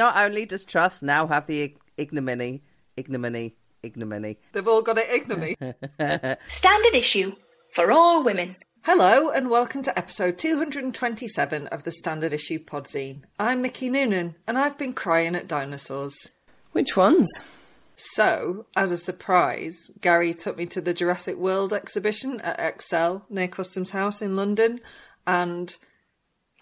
Not only does Truss now have the ignominy, ignominy, ignominy. They've all got it ignominy. Standard issue for all women. Hello and welcome to episode 227 of the Standard Issue Podzine. I'm Mickey Noonan and I've been crying at dinosaurs. Which ones? So, as a surprise, Gary took me to the Jurassic World exhibition at Excel near Customs House in London and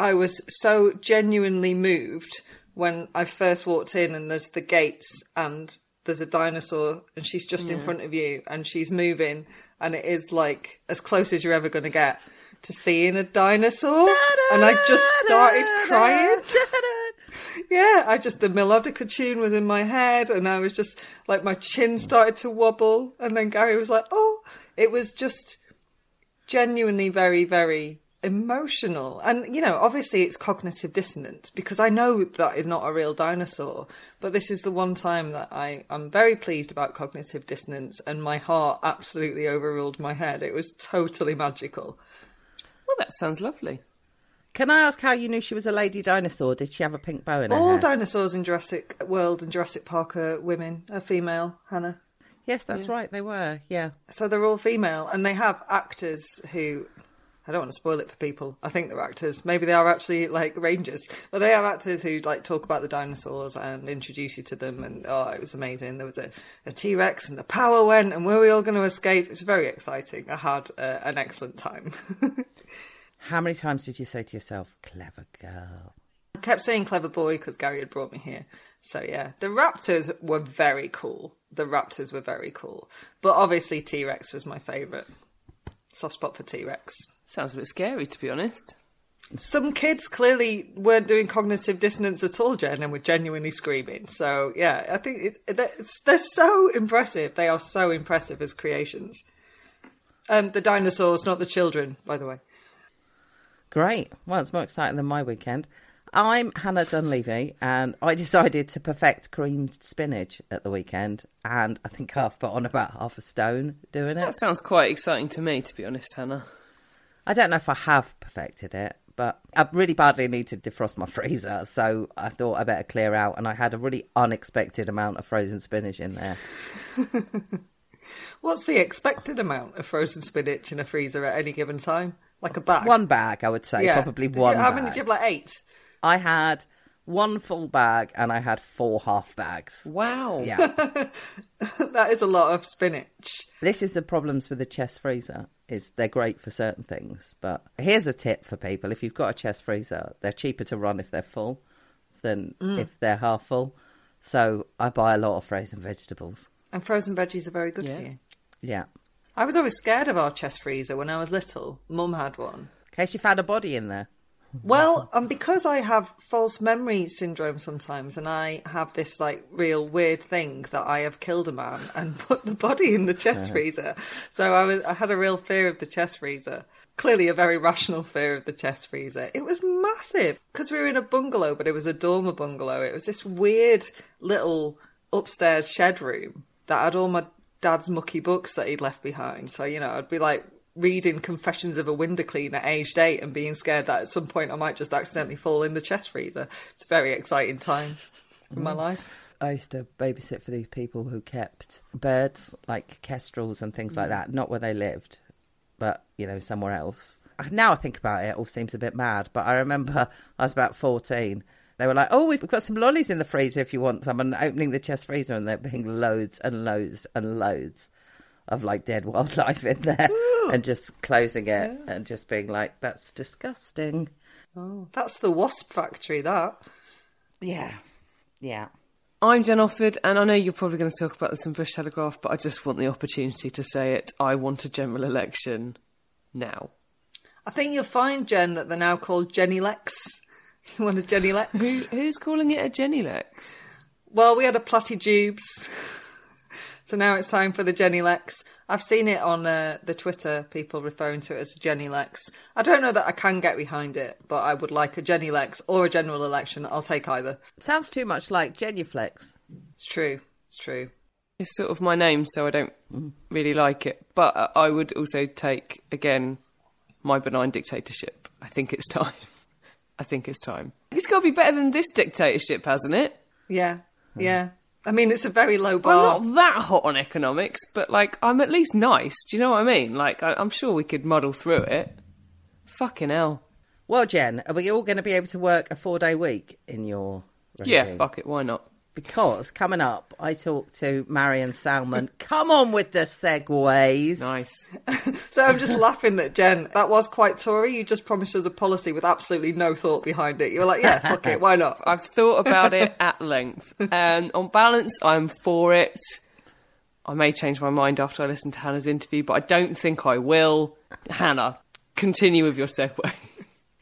I was so genuinely moved when I first walked in and there's the gates and there's a dinosaur and she's just in front of you and she's moving and it is like as close as you're ever going to get to seeing a dinosaur. And I just started crying. yeah, I just the melodica tune was in my head and I was just like my chin started to wobble and then Gary was like, "Oh, it was just genuinely very very emotional and you know obviously it's cognitive dissonance because i know that is not a real dinosaur but this is the one time that i i'm very pleased about cognitive dissonance and my heart absolutely overruled my head it was totally magical Well, that sounds lovely. Can I ask how you knew she was a lady dinosaur? Did she have a pink bow in her all hair? dinosaurs in jurassic world and jurassic park are women are female hannah yes, that's right. They were. Yeah. so they're all female and they have actors who I don't want to spoil it for people. I think they're actors. Maybe they are actually like rangers, but they are actors who like talk about the dinosaurs and introduce you to them. And oh, it was amazing. There was a, a T Rex and the power went, and were we all going to escape? It was very exciting. I had uh, an excellent time. How many times did you say to yourself, "Clever girl"? I kept saying clever boy because Gary had brought me here. So yeah, the raptors were very cool. The raptors were very cool, but obviously T Rex was my favourite. Soft spot for T Rex. Sounds a bit scary, to be honest. some kids clearly weren't doing cognitive dissonance at all, Jen, and were genuinely screaming. So yeah, I think it's, it's they're so impressive. They are so impressive as creations. Um, the dinosaurs, not the children, by the way. Great. Well, it's more exciting than my weekend. I'm Hannah Dunleavy, and I decided to perfect creamed spinach at the weekend, and I think I've put on about half a stone doing it. That sounds quite exciting to me, to be honest, Hannah. I don't know if I have perfected it, but I really badly need to defrost my freezer, so I thought I better clear out, and I had a really unexpected amount of frozen spinach in there. What's the expected amount of frozen spinach in a freezer at any given time? Like a bag? One bag, I would say, Yeah. probably Did you- one. how many bag. did you have? Like eight. I had one full bag, and I had four half bags. Wow. Yeah. that is a lot of spinach. This is the problems with the chest freezer. Is they're great for certain things, but here's a tip for people: if you've got a chest freezer, they're cheaper to run if they're full than mm. if they're half full. So I buy a lot of frozen vegetables. And frozen veggies are very good Yeah. for you. Yeah, I was always scared of our chest freezer when I was little. Mum had one. in case you found a body in there. Well, um, because I have false memory syndrome sometimes, and I have this like real weird thing that I have killed a man and put the body in the chest freezer. So I was, I had a real fear of the chest freezer. Clearly, a very rational fear of the chest freezer. It was massive because we were in a bungalow, but it was a dormer bungalow. It was this weird little upstairs shed room that had all my dad's mucky books that he'd left behind. So you know, I'd be like reading Confessions of a Window Cleaner aged eight and being scared that at some point I might just accidentally fall in the chest freezer. It's a very exciting time in my mm. life. I used to babysit for these people who kept birds, like kestrels and things like mm. that, not where they lived, but you know somewhere else. Now I think about it, it all seems a bit mad. But I remember I was about fourteen. They were like, "Oh, we've got some lollies in the freezer if you want some," and opening the chest freezer and there being loads and loads and loads of like dead wildlife in there, and just closing it and just being like, "That's disgusting." Oh, that's the wasp factory, that. Yeah, yeah. I'm Jen Offord, and I know you're probably going to talk about this in Bush Telegraph, but I just want the opportunity to say it. I want a general election now. I think you'll find, Jen, that they're now called Jenny Lex. You want a Jenny Lex? Who, who's calling it a Jenny Lex? Well, we had a Platyjubes. So now it's time for the Jenny Lex. I've seen it on uh, the Twitter, people referring to it as Jenny Lex. I don't know that I can get behind it, but I would like a Jenny Lex or a general election. I'll take either. Sounds too much like Genuflex. It's true. It's true. It's sort of my name, so I don't really like it. But uh, I would also take, again, my benign dictatorship. I think it's time. I think it's time. It's got to be better than this dictatorship, hasn't it? Yeah, yeah. I mean, it's a very low bar. I'm not that hot on economics, but like I'm at least nice. Do you know what I mean? Like I, I'm sure we could muddle through it. Fucking hell. Well, Jen, are we all going to be able to work a four day week in your Yeah, fuck it. Why not? Because coming up, I talked to Mariam Salman. Come on with the segues. Nice. So I'm just laughing that Jen, that was quite Tory. You just promised us a policy with absolutely no thought behind it. You were like, yeah, fuck it, why not? I've thought about it at length. Um, on balance, I'm for it. I may change my mind after I listen to Hannah's interview, but I don't think I will. Hannah, continue with your segue.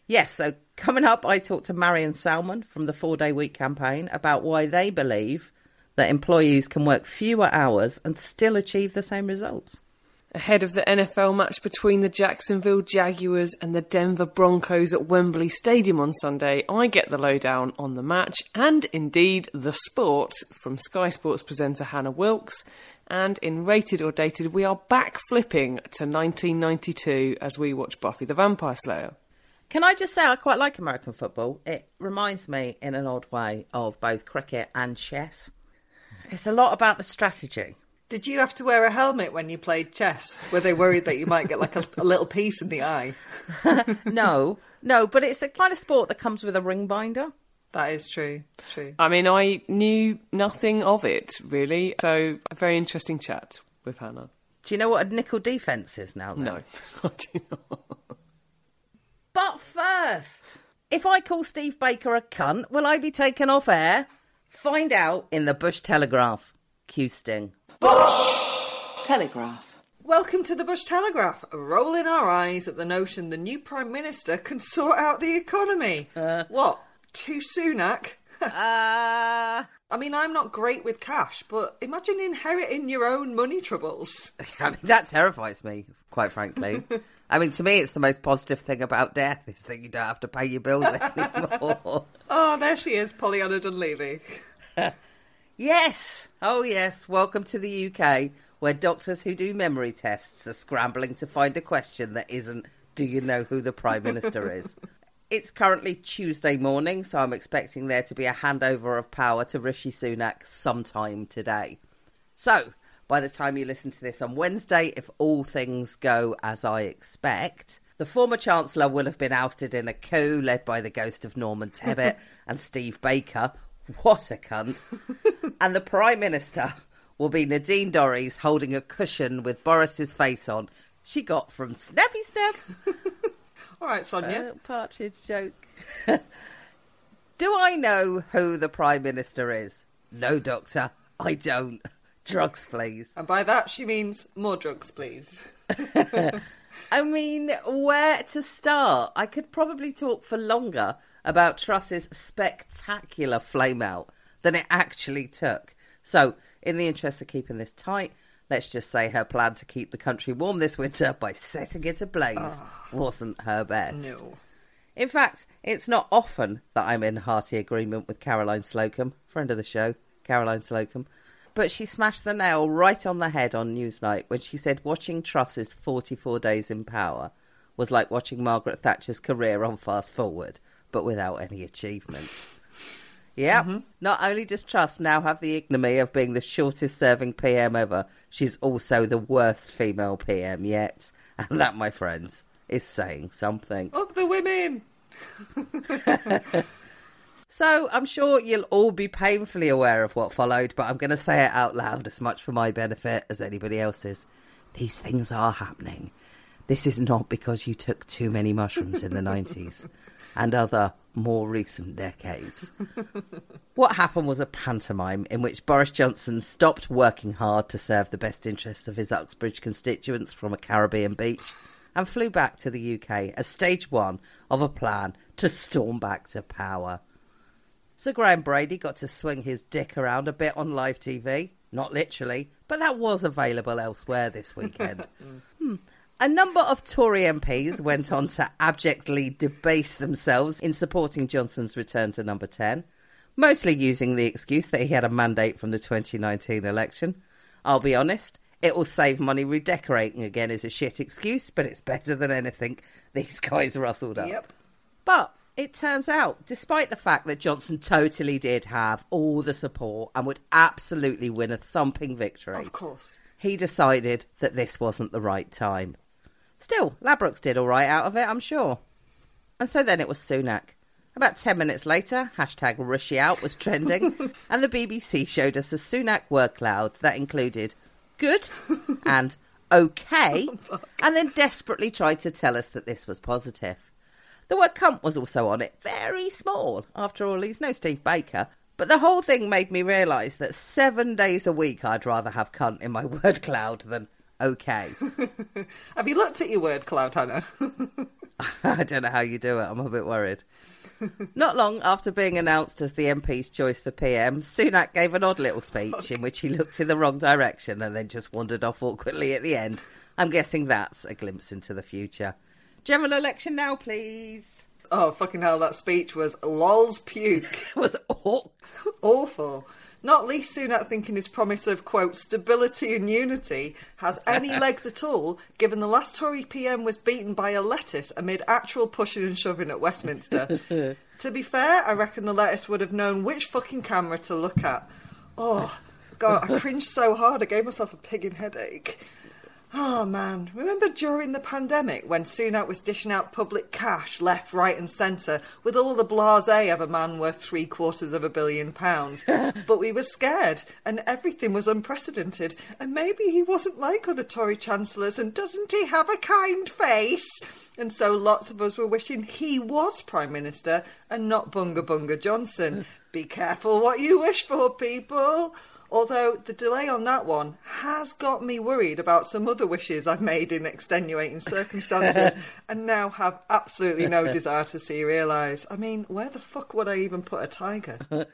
Yes, so coming up, I talked to Mariam Salman from the four day week campaign about why they believe that employees can work fewer hours and still achieve the same results. Ahead of the NFL match between the Jacksonville Jaguars and the Denver Broncos at Wembley Stadium on Sunday, I get the lowdown on the match and indeed the sport from Sky Sports presenter Hannah Wilkes. And in Rated or Dated, we are back flipping to 1992 as we watch Buffy the Vampire Slayer. Can I just say I quite like American football? It reminds me, in an odd way, of both cricket and chess. It's a lot about the strategy. Did you have to wear a helmet when you played chess? Were they worried that you might get like a, a little piece in the eye? No, no, but it's the kind of sport that comes with a ring binder. That is true. It's true. I mean, I knew nothing of it, really. So, a very interesting chat with Hannah. Do you know what a nickel defence is now? then? No, I do not. But first, if I call Steve Baker a cunt, will I be taken off air? Find out in the Bush Telegraph. Q Sting. Bush Telegraph. Welcome to the Bush Telegraph, rolling our eyes at the notion the new Prime Minister can sort out the economy. what? Too Sunak? Uh, I mean, I'm not great with cash, but imagine inheriting your own money troubles. I mean, that terrifies me, quite frankly. I mean, to me, it's the most positive thing about death is that you don't have to pay your bills anymore. Oh, there she is, Pollyanna Dunleavy. yes. Oh, yes. Welcome to the UK, where doctors who do memory tests are scrambling to find a question that isn't, do you know who the Prime Minister is? It's currently Tuesday morning, so I'm expecting there to be a handover of power to Rishi Sunak sometime today. So, by the time you listen to this on Wednesday, if all things go as I expect, the former Chancellor will have been ousted in a coup led by the ghost of Norman Tebbit and Steve Baker. What a cunt. and the Prime Minister will be Nadine Dorries holding a cushion with Boris's face on. She got from Snappy Snaps. All right, Sonia. Uh, partridge joke. Do I know who the Prime Minister is? No, Doctor, I don't. Drugs, please. and by that, she means more drugs, please. I mean, where to start? I could probably talk for longer about Truss's spectacular flame out than it actually took. So, in the interest of keeping this tight, let's just say her plan to keep the country warm this winter by setting it ablaze ah. wasn't her best. No. In fact, it's not often that I'm in hearty agreement with Caroline Slocock, friend of the show, Caroline Slocock. But she smashed the nail right on the head on Newsnight when she said watching Truss's 44 days in power was like watching Margaret Thatcher's career on fast forward, but without any achievement. Yep. Mm-hmm. Not only does Truss now have the ignominy of being the shortest serving PM ever, she's also the worst female PM yet. And that, my friends, is saying something. Up the women! So I'm sure you'll all be painfully aware of what followed, but I'm going to say it out loud as much for my benefit as anybody else's. These things are happening. This is not because you took too many mushrooms in the 90s and other more recent decades. What happened was a pantomime in which Boris Johnson stopped working hard to serve the best interests of his Uxbridge constituents from a Caribbean beach and flew back to the UK as stage one of a plan to storm back to power. Sir Graham Brady got to swing his dick around a bit on live TV. Not literally, but that was available elsewhere this weekend. Hmm. A number of Tory MPs went on to abjectly debase themselves in supporting Johnson's return to number 10, mostly using the excuse that he had a mandate from the 2019 election. I'll be honest, it will save money redecorating again is a shit excuse, but it's better than anything these guys rustled up. Yep. But It turns out, despite the fact that Johnson totally did have all the support and would absolutely win a thumping victory, Of course. he decided that this wasn't the right time. Still, Ladbrokes did all right out of it, I'm sure. And so then it was Sunak. About 10 minutes later, hashtag Rishi out was trending, and the BBC showed us a Sunak word cloud that included good and okay, oh, and then desperately tried to tell us that this was positive. The word cunt was also on it, very small. After all, he's no Steve Baker. But the whole thing made me realise that seven days a week I'd rather have cunt in my word cloud than okay. Have you looked at your word cloud, Hannah? I don't know how you do it. I'm a bit worried. Not long after being announced as the MP's choice for PM, Sunak gave an odd little speech in which he looked in the wrong direction and then just wandered off awkwardly at the end. I'm guessing that's a glimpse into the future. General election now, please. oh, fucking hell, that speech was lol's puke. It was orcs. Awful. Not least Sunak thinking his promise of, quote, stability and unity has any legs at all, given the last Tory PM was beaten by a lettuce amid actual pushing and shoving at Westminster. to be fair, I reckon the lettuce would have known which fucking camera to look at. Oh, God, I cringed so hard, I gave myself a pigging headache. Oh man, remember during the pandemic when Sunak was dishing out public cash left, right, and centre with all the blase of a man worth three quarters of a billion pounds? but we were scared and everything was unprecedented. And maybe he wasn't like other Tory chancellors and doesn't he have a kind face? And so lots of us were wishing he was Prime Minister and not Bunga Bunga Johnson. Be careful what you wish for, people. Although the delay on that one has got me worried about some other wishes I've made in extenuating circumstances and now have absolutely no desire to see realised. I mean, where the fuck would I even put a tiger?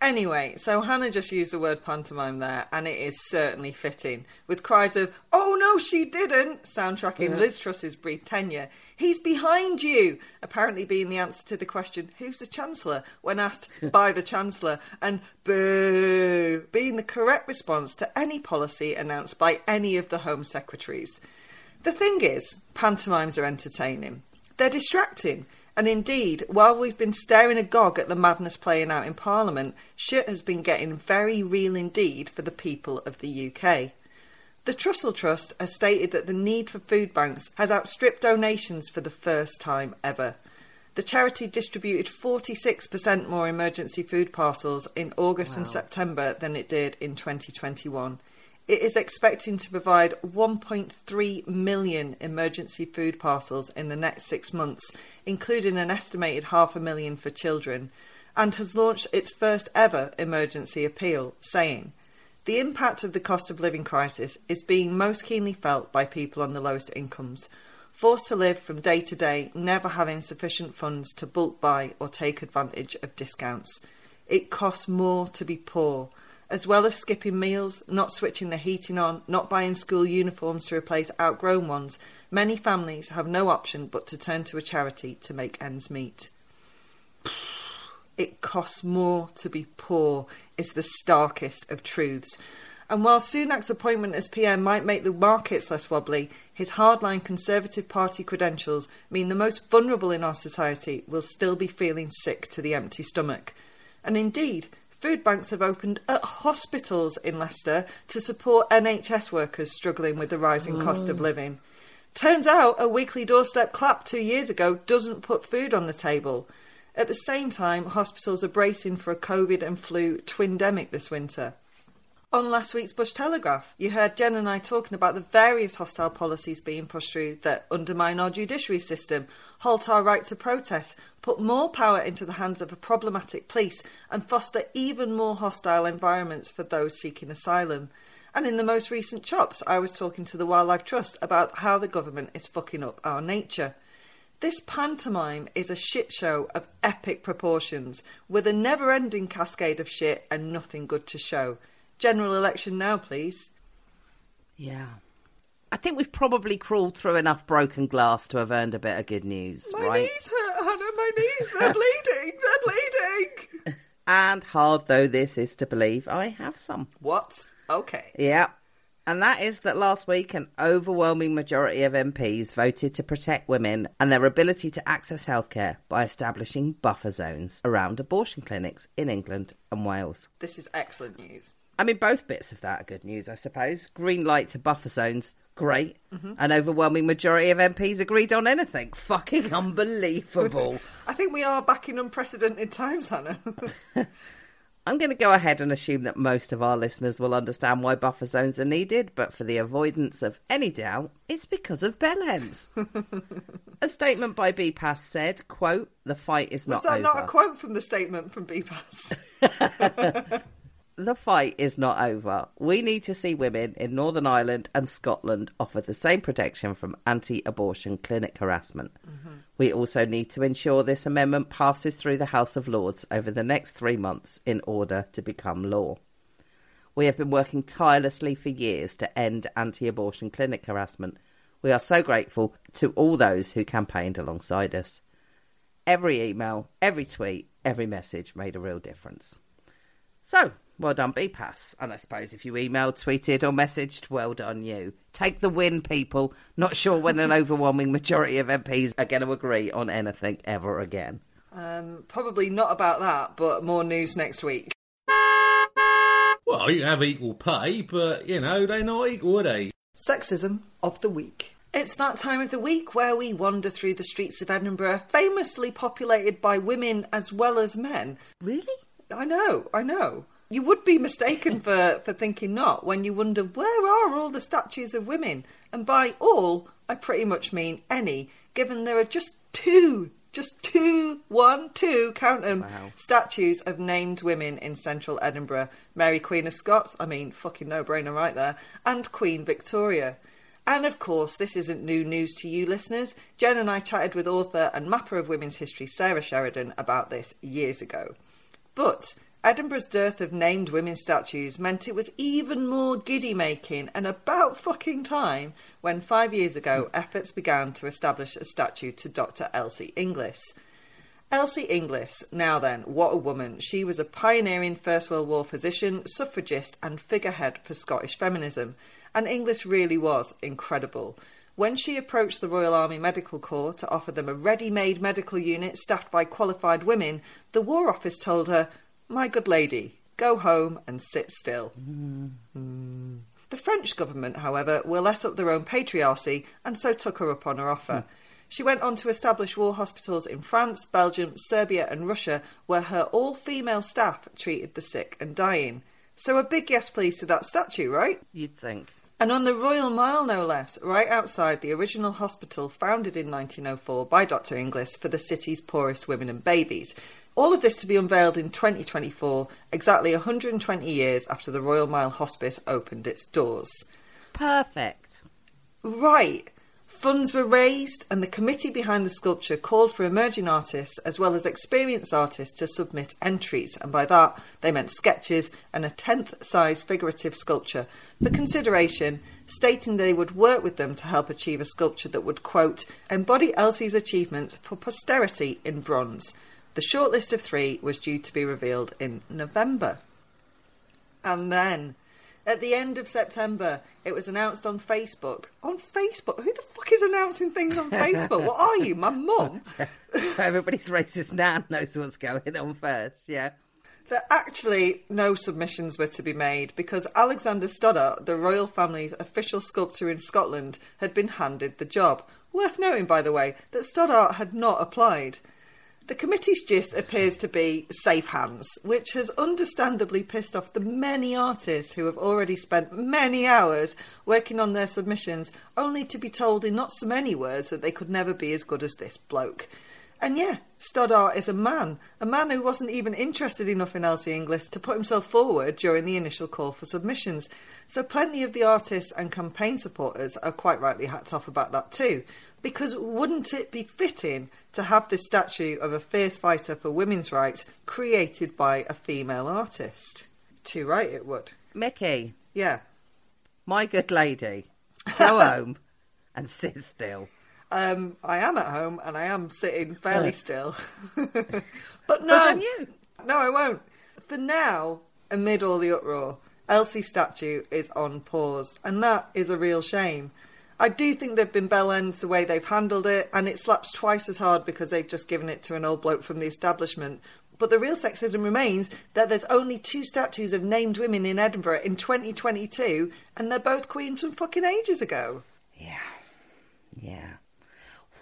Anyway, so Hannah just used the word pantomime there, and it is certainly fitting, with cries of, oh no, she didn't, soundtracking Liz Truss's brief tenure. He's behind you, apparently being the answer to the question, who's the Chancellor, when asked by the Chancellor, and boo, being the correct response to any policy announced by any of the Home Secretaries. The thing is, pantomimes are entertaining. They're distracting. And indeed, while we've been staring agog at the madness playing out in Parliament, shit has been getting very real indeed for the people of the UK. The Trussell Trust has stated that the need for food banks has outstripped donations for the first time ever. The charity distributed 46% more emergency food parcels in August and September than it did in 2021. It is expecting to provide 1.3 million emergency food parcels in the next six months, including an estimated half a million for children, and has launched its first ever emergency appeal, saying, The impact of the cost of living crisis is being most keenly felt by people on the lowest incomes, forced to live from day to day, never having sufficient funds to bulk buy or take advantage of discounts. It costs more to be poor as well as skipping meals, not switching the heating on, not buying school uniforms to replace outgrown ones, many families have no option but to turn to a charity to make ends meet. It costs more to be poor, is the starkest of truths. And while Sunak's appointment as PM might make the markets less wobbly, his hardline Conservative Party credentials mean the most vulnerable in our society will still be feeling sick to the empty stomach. And indeed, food banks have opened at hospitals in Leicester to support NHS workers struggling with the rising cost of mm. living. Turns out a weekly doorstep clap two years ago doesn't put food on the table. At the same time, hospitals are bracing for a COVID and flu twindemic this winter. On last week's Bush Telegraph, you heard Jen and I talking about the various hostile policies being pushed through that undermine our judiciary system, halt our right to protest, put more power into the hands of a problematic police, and foster even more hostile environments for those seeking asylum. And in the most recent chops, I was talking to the Wildlife Trust about how the government is fucking up our nature. This pantomime is a shit show of epic proportions, with a never ending cascade of shit and nothing good to show. General election now, please. Yeah. I think we've probably crawled through enough broken glass to have earned a bit of good news, My right? knees hurt, Hannah. My knees, they're bleeding. They're bleeding. And hard though this is to believe, I have some. What? Okay. Yeah. And that is that last week, an overwhelming majority of MPs voted to protect women and their ability to access healthcare by establishing buffer zones around abortion clinics in England and Wales. This is excellent news. I mean, both bits of that are good news, I suppose. Green light to buffer zones, great. Mm-hmm. An overwhelming majority of MPs agreed on anything. Fucking unbelievable. I think we are back in unprecedented times, Hannah. I'm going to go ahead and assume that most of our listeners will understand why buffer zones are needed, but for the avoidance of any doubt, it's because of bellhens. a statement by BPAS said, quote, the fight is Was not that over. not a quote from the statement from BPAS? The fight is not over. We need to see women in Northern Ireland and Scotland offered the same protection from anti abortion clinic harassment. Mm-hmm. We also need to ensure this amendment passes through the House of Lords over the next three months in order to become law. We have been working tirelessly for years to end anti abortion clinic harassment. We are so grateful to all those who campaigned alongside us. Every email, every tweet, every message made a real difference. So, well done, BPAS. And I suppose if you emailed, tweeted, or messaged, well done, you. Take the win, people. Not sure when an overwhelming majority of MPs are going to agree on anything ever again. um, probably not about that, but more news next week. Well, you have equal pay, but, you know, they're not equal, are they? Sexism of the week. It's that time of the week where we wander through the streets of Edinburgh, famously populated by women as well as men. Really? I know, I know. You would be mistaken for, for thinking not when you wonder where are all the statues of women? And by all, I pretty much mean any, given there are just two, just two, one, two, count 'em, Wow. statues of named women in central Edinburgh. Mary Queen of Scots, I mean, fucking no brainer right there, and Queen Victoria. And of course, this isn't new news to you listeners. Jen and I chatted with author and mapper of women's history Sara Sheridan about this years ago. But Edinburgh's dearth of named women statues meant it was even more giddy making and about fucking time when five years ago efforts began to establish a statue to Dr. Elsie Inglis. Elsie Inglis, now then, what a woman. She was a pioneering First World War physician, suffragist, and figurehead for Scottish feminism. And Inglis really was incredible. When she approached the Royal Army Medical Corps to offer them a ready made medical unit staffed by qualified women, the War Office told her, My good lady, go home and sit still. Mm. The French government, however, were less up their own patriarchy and so took her up on her offer. She went on to establish war hospitals in France, Belgium, Serbia, and Russia, where her all female staff treated the sick and dying. So a big yes, please, to that statue, right? You'd think. And on the Royal Mile, no less, right outside the original hospital founded in 1904 by Dr. Inglis for the city's poorest women and babies. All of this to be unveiled in 2024, exactly 120 years after the Royal Mile Hospice opened its doors. Perfect. Right. Funds were raised, and the committee behind the sculpture called for emerging artists as well as experienced artists to submit entries, and by that they meant sketches and a tenth size figurative sculpture for consideration, stating they would work with them to help achieve a sculpture that would, quote, embody Elsie's achievements for posterity in bronze. The shortlist of three was due to be revealed in November. And then, at the end of September, it was announced on Facebook. On Facebook? Who the fuck is announcing things on Facebook? what are you, my mum? so everybody's racist nan knows what's going on first, yeah. that actually no submissions were to be made because Alexander Stoddart, the royal family's official sculptor in Scotland, had been handed the job. Worth noting, by the way, that Stoddart had not applied. The committee's gist appears to be safe hands, which has understandably pissed off the many artists who have already spent many hours working on their submissions, only to be told in not so many words that they could never be as good as this bloke. And yeah, Stoddart is a man, a man who wasn't even interested enough in Elsie Inglis to put himself forward during the initial call for submissions. So plenty of the artists and campaign supporters are quite rightly hacked off about that too. Because wouldn't it be fitting to have this statue of a fierce fighter for women's rights created by a female artist? Too right it would. Mickey, Yeah. my good lady, go home and sit still. Um, I am at home and I am sitting fairly still. but no, Well you. no, I won't. For now, amid all the uproar, Elsie's statue is on pause, and that is a real shame. I do think they've been bell ends the way they've handled it, and it slaps twice as hard because they've just given it to an old bloke from the establishment. But the real sexism remains that there's only two statues of named women in Edinburgh in 2022, and they're both queens from fucking ages ago. Yeah. Yeah.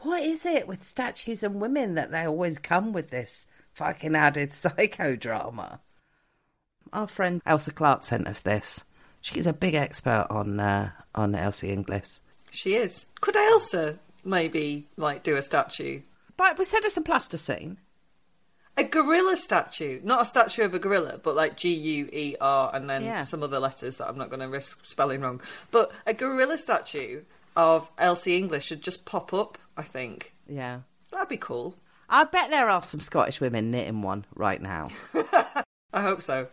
What is it with statues and women that they always come with this fucking added psychodrama? Our friend Elsa Clark sent us this. She's a big expert on uh, on Elsie Inglis. She is. Could Elsa maybe like do a statue? But we sent her some plasticine. A guerrilla statue, not a statue of a gorilla, but like G U E R and then Yeah. some other letters that I'm not going to risk spelling wrong. But a guerrilla statue of Elsie Inglis should just pop up. I think Yeah. that'd be cool. I bet there are some Scottish women knitting one right now. I hope so.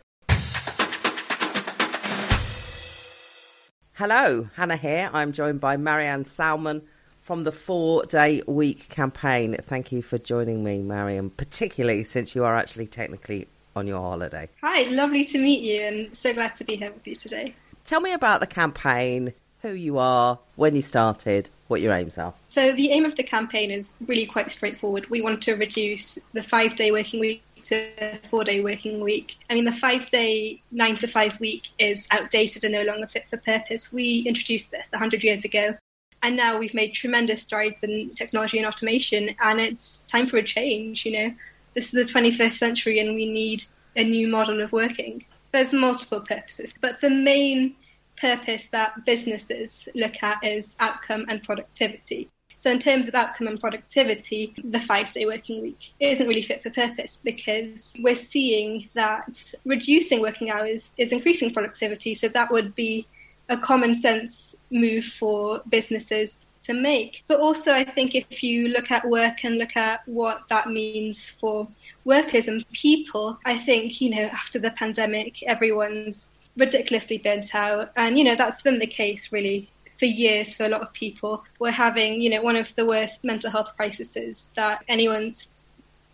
Hello, Hannah here. I'm joined by Mariam Salman from the Four Day Week campaign. Thank you for joining me, Mariam, particularly since you are actually technically on your holiday. Hi, lovely to meet you and so glad to be here with you today. Tell me about the campaign, who you are, when you started, what your aims are. So, the aim of the campaign is really quite straightforward. We want to reduce the five day working week to four day working week. I mean, the five day, nine to five week is outdated and no longer fit for purpose. We introduced this 100 years ago. And now we've made tremendous strides in technology and automation, and it's time for a change. You know, this is the 21st century, and we need a new model of working. There's multiple purposes, but the main purpose that businesses look at is outcome and productivity. So, in terms of outcome and productivity, the five day working week isn't really fit for purpose because we're seeing that reducing working hours is increasing productivity. So, that would be a common sense move for businesses to make. But also, I think if you look at work and look at what that means for workers and people, I think, you know, after the pandemic, everyone's ridiculously burnt out. And, you know, that's been the case really for years for a lot of people. We're having, you know, one of the worst mental health crises that anyone's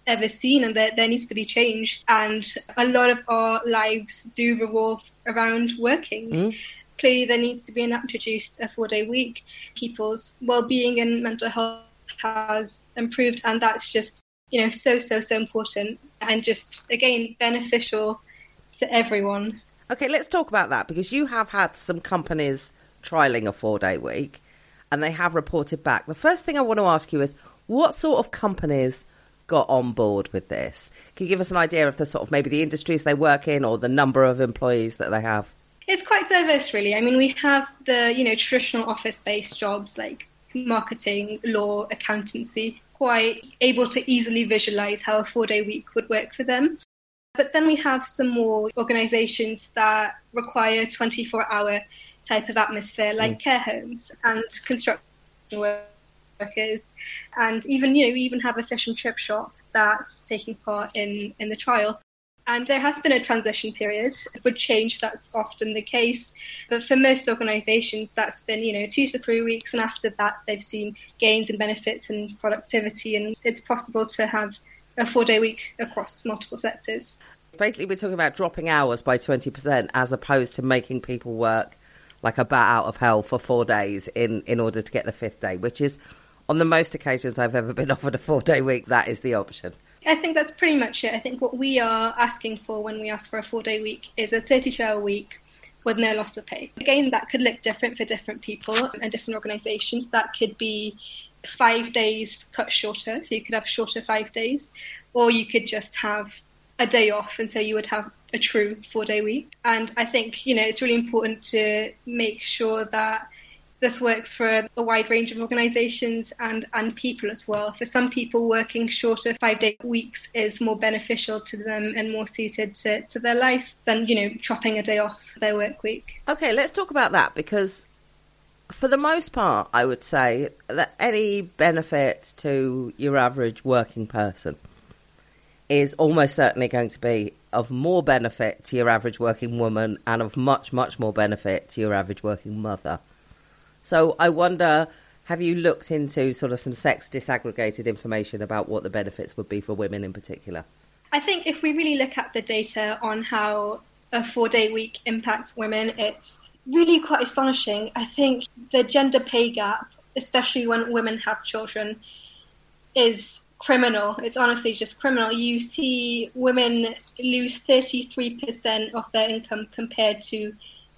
ever seen and there, there needs to be change. And a lot of our lives do revolve around working. Mm-hmm. Clearly, there needs to be an introduced a four day week. People's well being and mental health has improved, and that's just, you know, so, so, so important and just, again, beneficial to everyone. Okay, let's talk about that because you have had some companies trialing a four day week and they have reported back. The first thing I want to ask you is what sort of companies got on board with this? Can you give us an idea of the sort of maybe the industries they work in or the number of employees that they have? It's quite diverse, really. I mean, we have the you know traditional office-based jobs like marketing, law, accountancy, quite able to easily visualize how a four-day week would work for them. But then we have some more organizations that require 24-hour type of atmosphere, like mm. care homes and construction workers, and even you know we even have a fish and chip shop that's taking part in in the trial. And there has been a transition period. With change, that's often the case. But for most organisations, that's been, you know, two to three weeks. And after that, they've seen gains and benefits and productivity. And it's possible to have a four day week across multiple sectors. Basically, we're talking about dropping hours by 20% as opposed to making people work like a bat out of hell for four days in, in order to get the fifth day, which is on the most occasions I've ever been offered a four day week, that is the option. I think that's pretty much it. I think what we are asking for when we ask for a four day week is a 32 hour week with no loss of pay. Again, that could look different for different people and different organisations. That could be five days cut shorter, so you could have shorter five days, or you could just have a day off, and so you would have a true four day week. And I think, you know, it's really important to make sure that this works for a wide range of organisations and, and people as well. For some people, working shorter five day weeks is more beneficial to them and more suited to, to their life than, you know, chopping a day off their work week. Okay, let's talk about that because for the most part, I would say that any benefit to your average working person is almost certainly going to be of more benefit to your average working woman and of much, much more benefit to your average working mother. So I wonder, have you looked into sort of some sex disaggregated information about what the benefits would be for women in particular? I think if we really look at the data on how a four day week impacts women, it's really quite astonishing. I think the gender pay gap, especially when women have children, is criminal. It's honestly just criminal. You see women lose 33% of their income compared to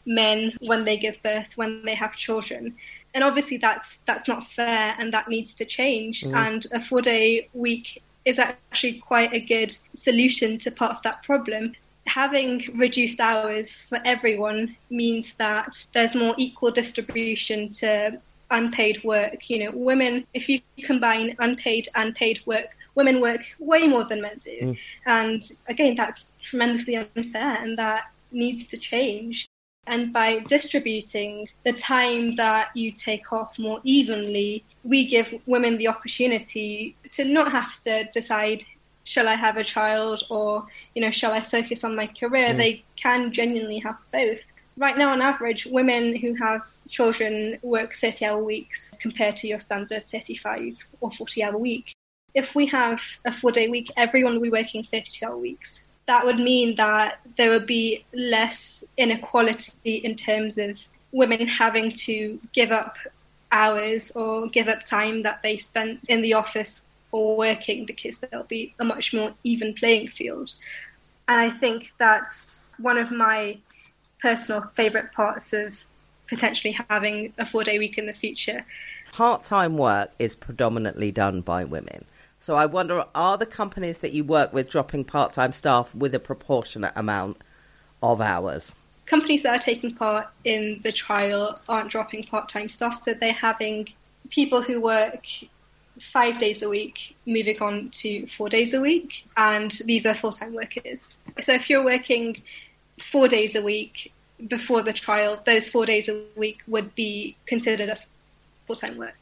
men when they give birth, when they have children. And obviously that's that's not fair and that needs to change. Mm. And a four day week is actually quite a good solution to part of that problem. Having reduced hours for everyone means that there's more equal distribution to unpaid work. You know, women, if you combine unpaid and paid work, women work way more than men do. Mm. And again, that's tremendously unfair and that needs to change. And by distributing the time that you take off more evenly, we give women the opportunity to not have to decide, shall I have a child or, you know, shall I focus on my career? Mm. They can genuinely have both. Right now, on average, women who have children work 30 hour weeks compared to your standard 35 or 40 hour week. If we have a four day week, everyone will be working 32 hour weeks that would mean that there would be less inequality in terms of women having to give up hours or give up time that they spent in the office or working because there'll be a much more even playing field. And I think that's one of my personal favourite parts of potentially having a four day week in the future. Part time work is predominantly done by women. So I wonder are the companies that you work with dropping part time staff with a proportionate amount of hours? Companies that are taking part in the trial aren't dropping part time staff, so they're having people who work five days a week moving on to four days a week, and these are full time workers. So if you're working four days a week before the trial, those four days a week would be considered as full time work.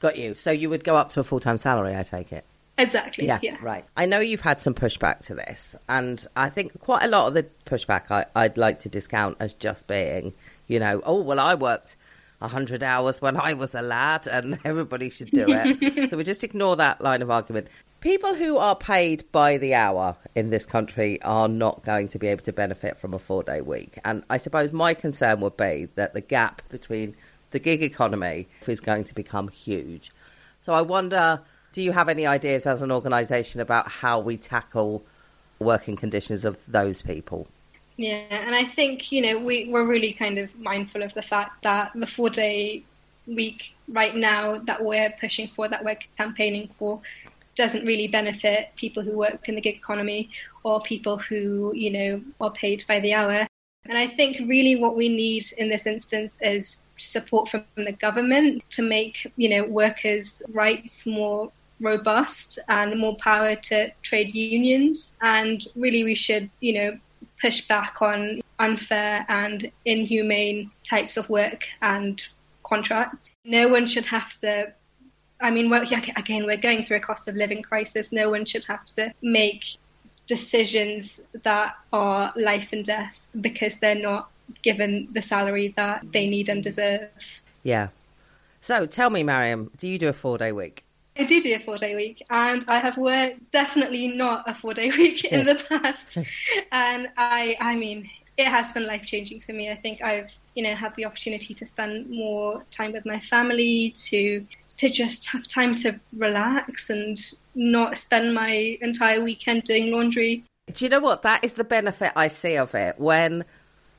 Got you. So you would go up to a full time salary, I take it. Exactly. Yeah, Yeah. right. I know you've had some pushback to this, and I think quite a lot of the pushback I, I'd like to discount as just being, you know, oh, well, I worked 100 hours when I was a lad and everybody should do it. so we just ignore that line of argument. People who are paid by the hour in this country are not going to be able to benefit from a four day week. And I suppose my concern would be that the gap between the gig economy is going to become huge. So I wonder do you have any ideas as an organisation about how we tackle working conditions of those people? Yeah, and I think you know we we're really kind of mindful of the fact that the four day week right now that we're pushing for, that we're campaigning for, doesn't really benefit people who work in the gig economy or people who you know are paid by the hour. And I think really what we need in this instance is support from the government to make you know workers' rights more robust and more power to trade unions. And really, we should, you know, push back on unfair and inhumane types of work and contracts. No one should have to. I mean, well, yeah, again, we're going through a cost of living crisis. No one should have to make decisions that are life and death because they're not given the salary that they need and deserve. Yeah. So tell me, Mariam, do you do a four day week? I do do a four day week, and I have worked definitely not a four day week in the past. and I, I mean, it has been life changing for me. I think I've, you know, had the opportunity to spend more time with my family, to to just have time to relax and not spend my entire weekend doing laundry. Do you know what? That is the benefit I see of it when,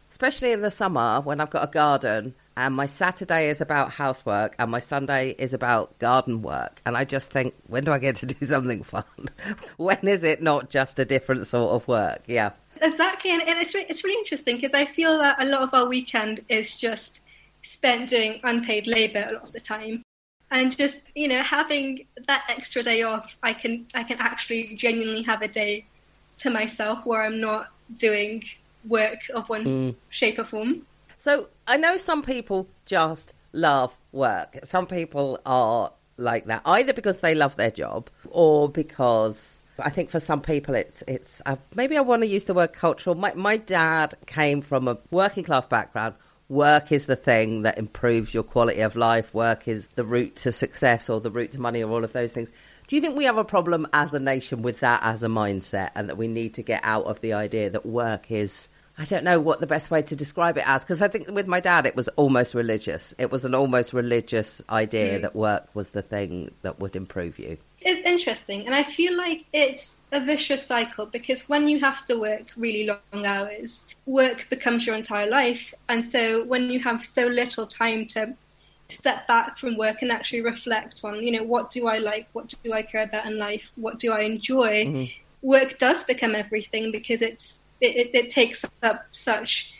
especially in the summer, when I've got a garden and my Saturday is about housework and my Sunday is about garden work. And I just think, when do I get to do something fun? when is it not just a different sort of work? Yeah. Exactly, and it's it's really interesting because I feel that a lot of our weekend is just spent doing unpaid labour a lot of the time, and just you know having that extra day off, I can I can actually genuinely have a day to myself where I'm not doing work of one shape or form. So I know some people just love work. Some people are like that, either because they love their job or because I think for some people it's it's uh, maybe I want to use the word cultural. My my dad came from a working class background. Work is the thing that improves your quality of life. Work is the route to success or the route to money or all of those things. Do you think we have a problem as a nation with that as a mindset and that we need to get out of the idea that work is I don't know what the best way to describe it as because I think with my dad it was almost religious. It was an almost religious idea mm. that work was the thing that would improve you. It's interesting, and I feel like it's a vicious cycle because when you have to work really long hours, work becomes your entire life, and so when you have so little time to step back from work and actually reflect on, you know, what do I like, what do I care about in life, what do I enjoy, mm-hmm. work does become everything because it's it, it, it takes up such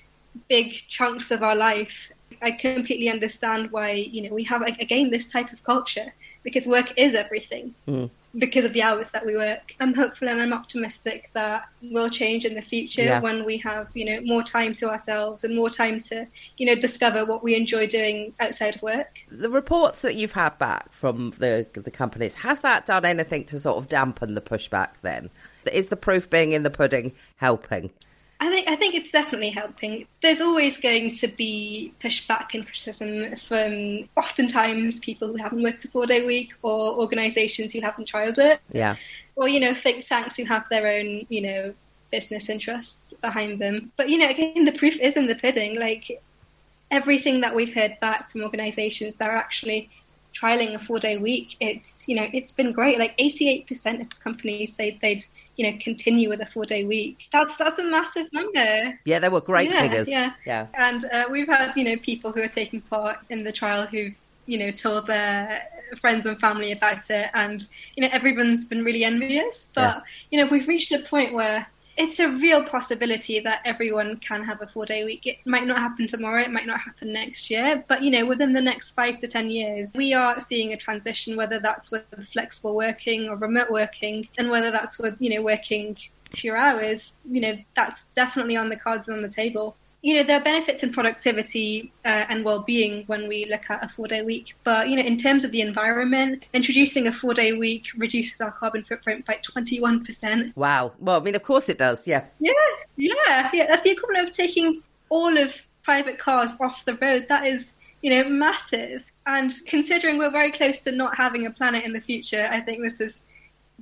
big chunks of our life. I completely understand why you know we have again this type of culture because work is everything hmm. because of the hours that we work. I'm hopeful and I'm optimistic that will change in the future Yeah. when we have you know more time to ourselves and more time to you know discover what we enjoy doing outside of work. The reports that you've had back from the the companies has that done anything to sort of dampen the pushback? Then is the proof being in the pudding helping? I think I think it's definitely helping. There's always going to be pushback and criticism from oftentimes people who haven't worked a four day week or organisations who haven't trialled it. Yeah. or you know think tanks who have their own you know business interests behind them but you know again the proof is in the pudding like everything that we've heard back from organizations that are actually trialing a four day week it's you know it's been great like 88% of companies say they'd you know continue with a four day week that's that's a massive number Yeah, they were great Yeah, figures. yeah. yeah. and uh, we've had, you know, people who are taking part in the trial who, you know, told their friends and family about it, and you know, everyone's been really envious. But Yeah. you know, we've reached a point where it's a real possibility that everyone can have a four-day week. It might not happen tomorrow, it might not happen next year, but you know, within the next five to ten years, we are seeing a transition, whether that's with flexible working or remote working, and whether that's with you know working fewer hours. You know, that's definitely on the cards and on the table you know, there are benefits in productivity uh, and well-being when we look at a four-day week. But you know, in terms of the environment, introducing a four-day week reduces our carbon footprint by 21%. Wow. Well, I mean, of course it does. Yeah. Yeah, yeah, yeah. That's the equivalent of taking all of private cars off the road. That is, you know, massive. And considering we're very close to not having a planet in the future, I think this is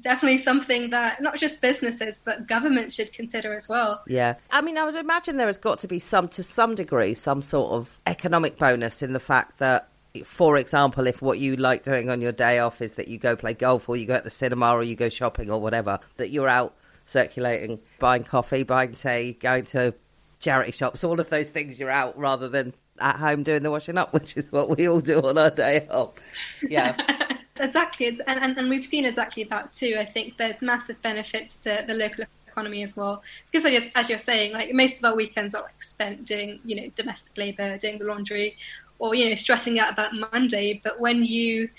definitely something that not just businesses but governments should consider as well. Yeah. I mean, I would imagine there has got to be some, to some degree, some sort of economic bonus in the fact that, for example, if what you like doing on your day off is that you go play golf or you go at the cinema or you go shopping or whatever, that you're out circulating, buying coffee, buying tea, going to charity shops, all of those things you're out rather than at home doing the washing up, which is what we all do on our day off. Yeah. Exactly, it's, and, and, and we've seen exactly that too. I think there's massive benefits to the local economy as well, because I just, as you're saying, like most of our weekends are like spent doing, you know, domestic labour, doing the laundry, or you know, stressing out about Monday. But when you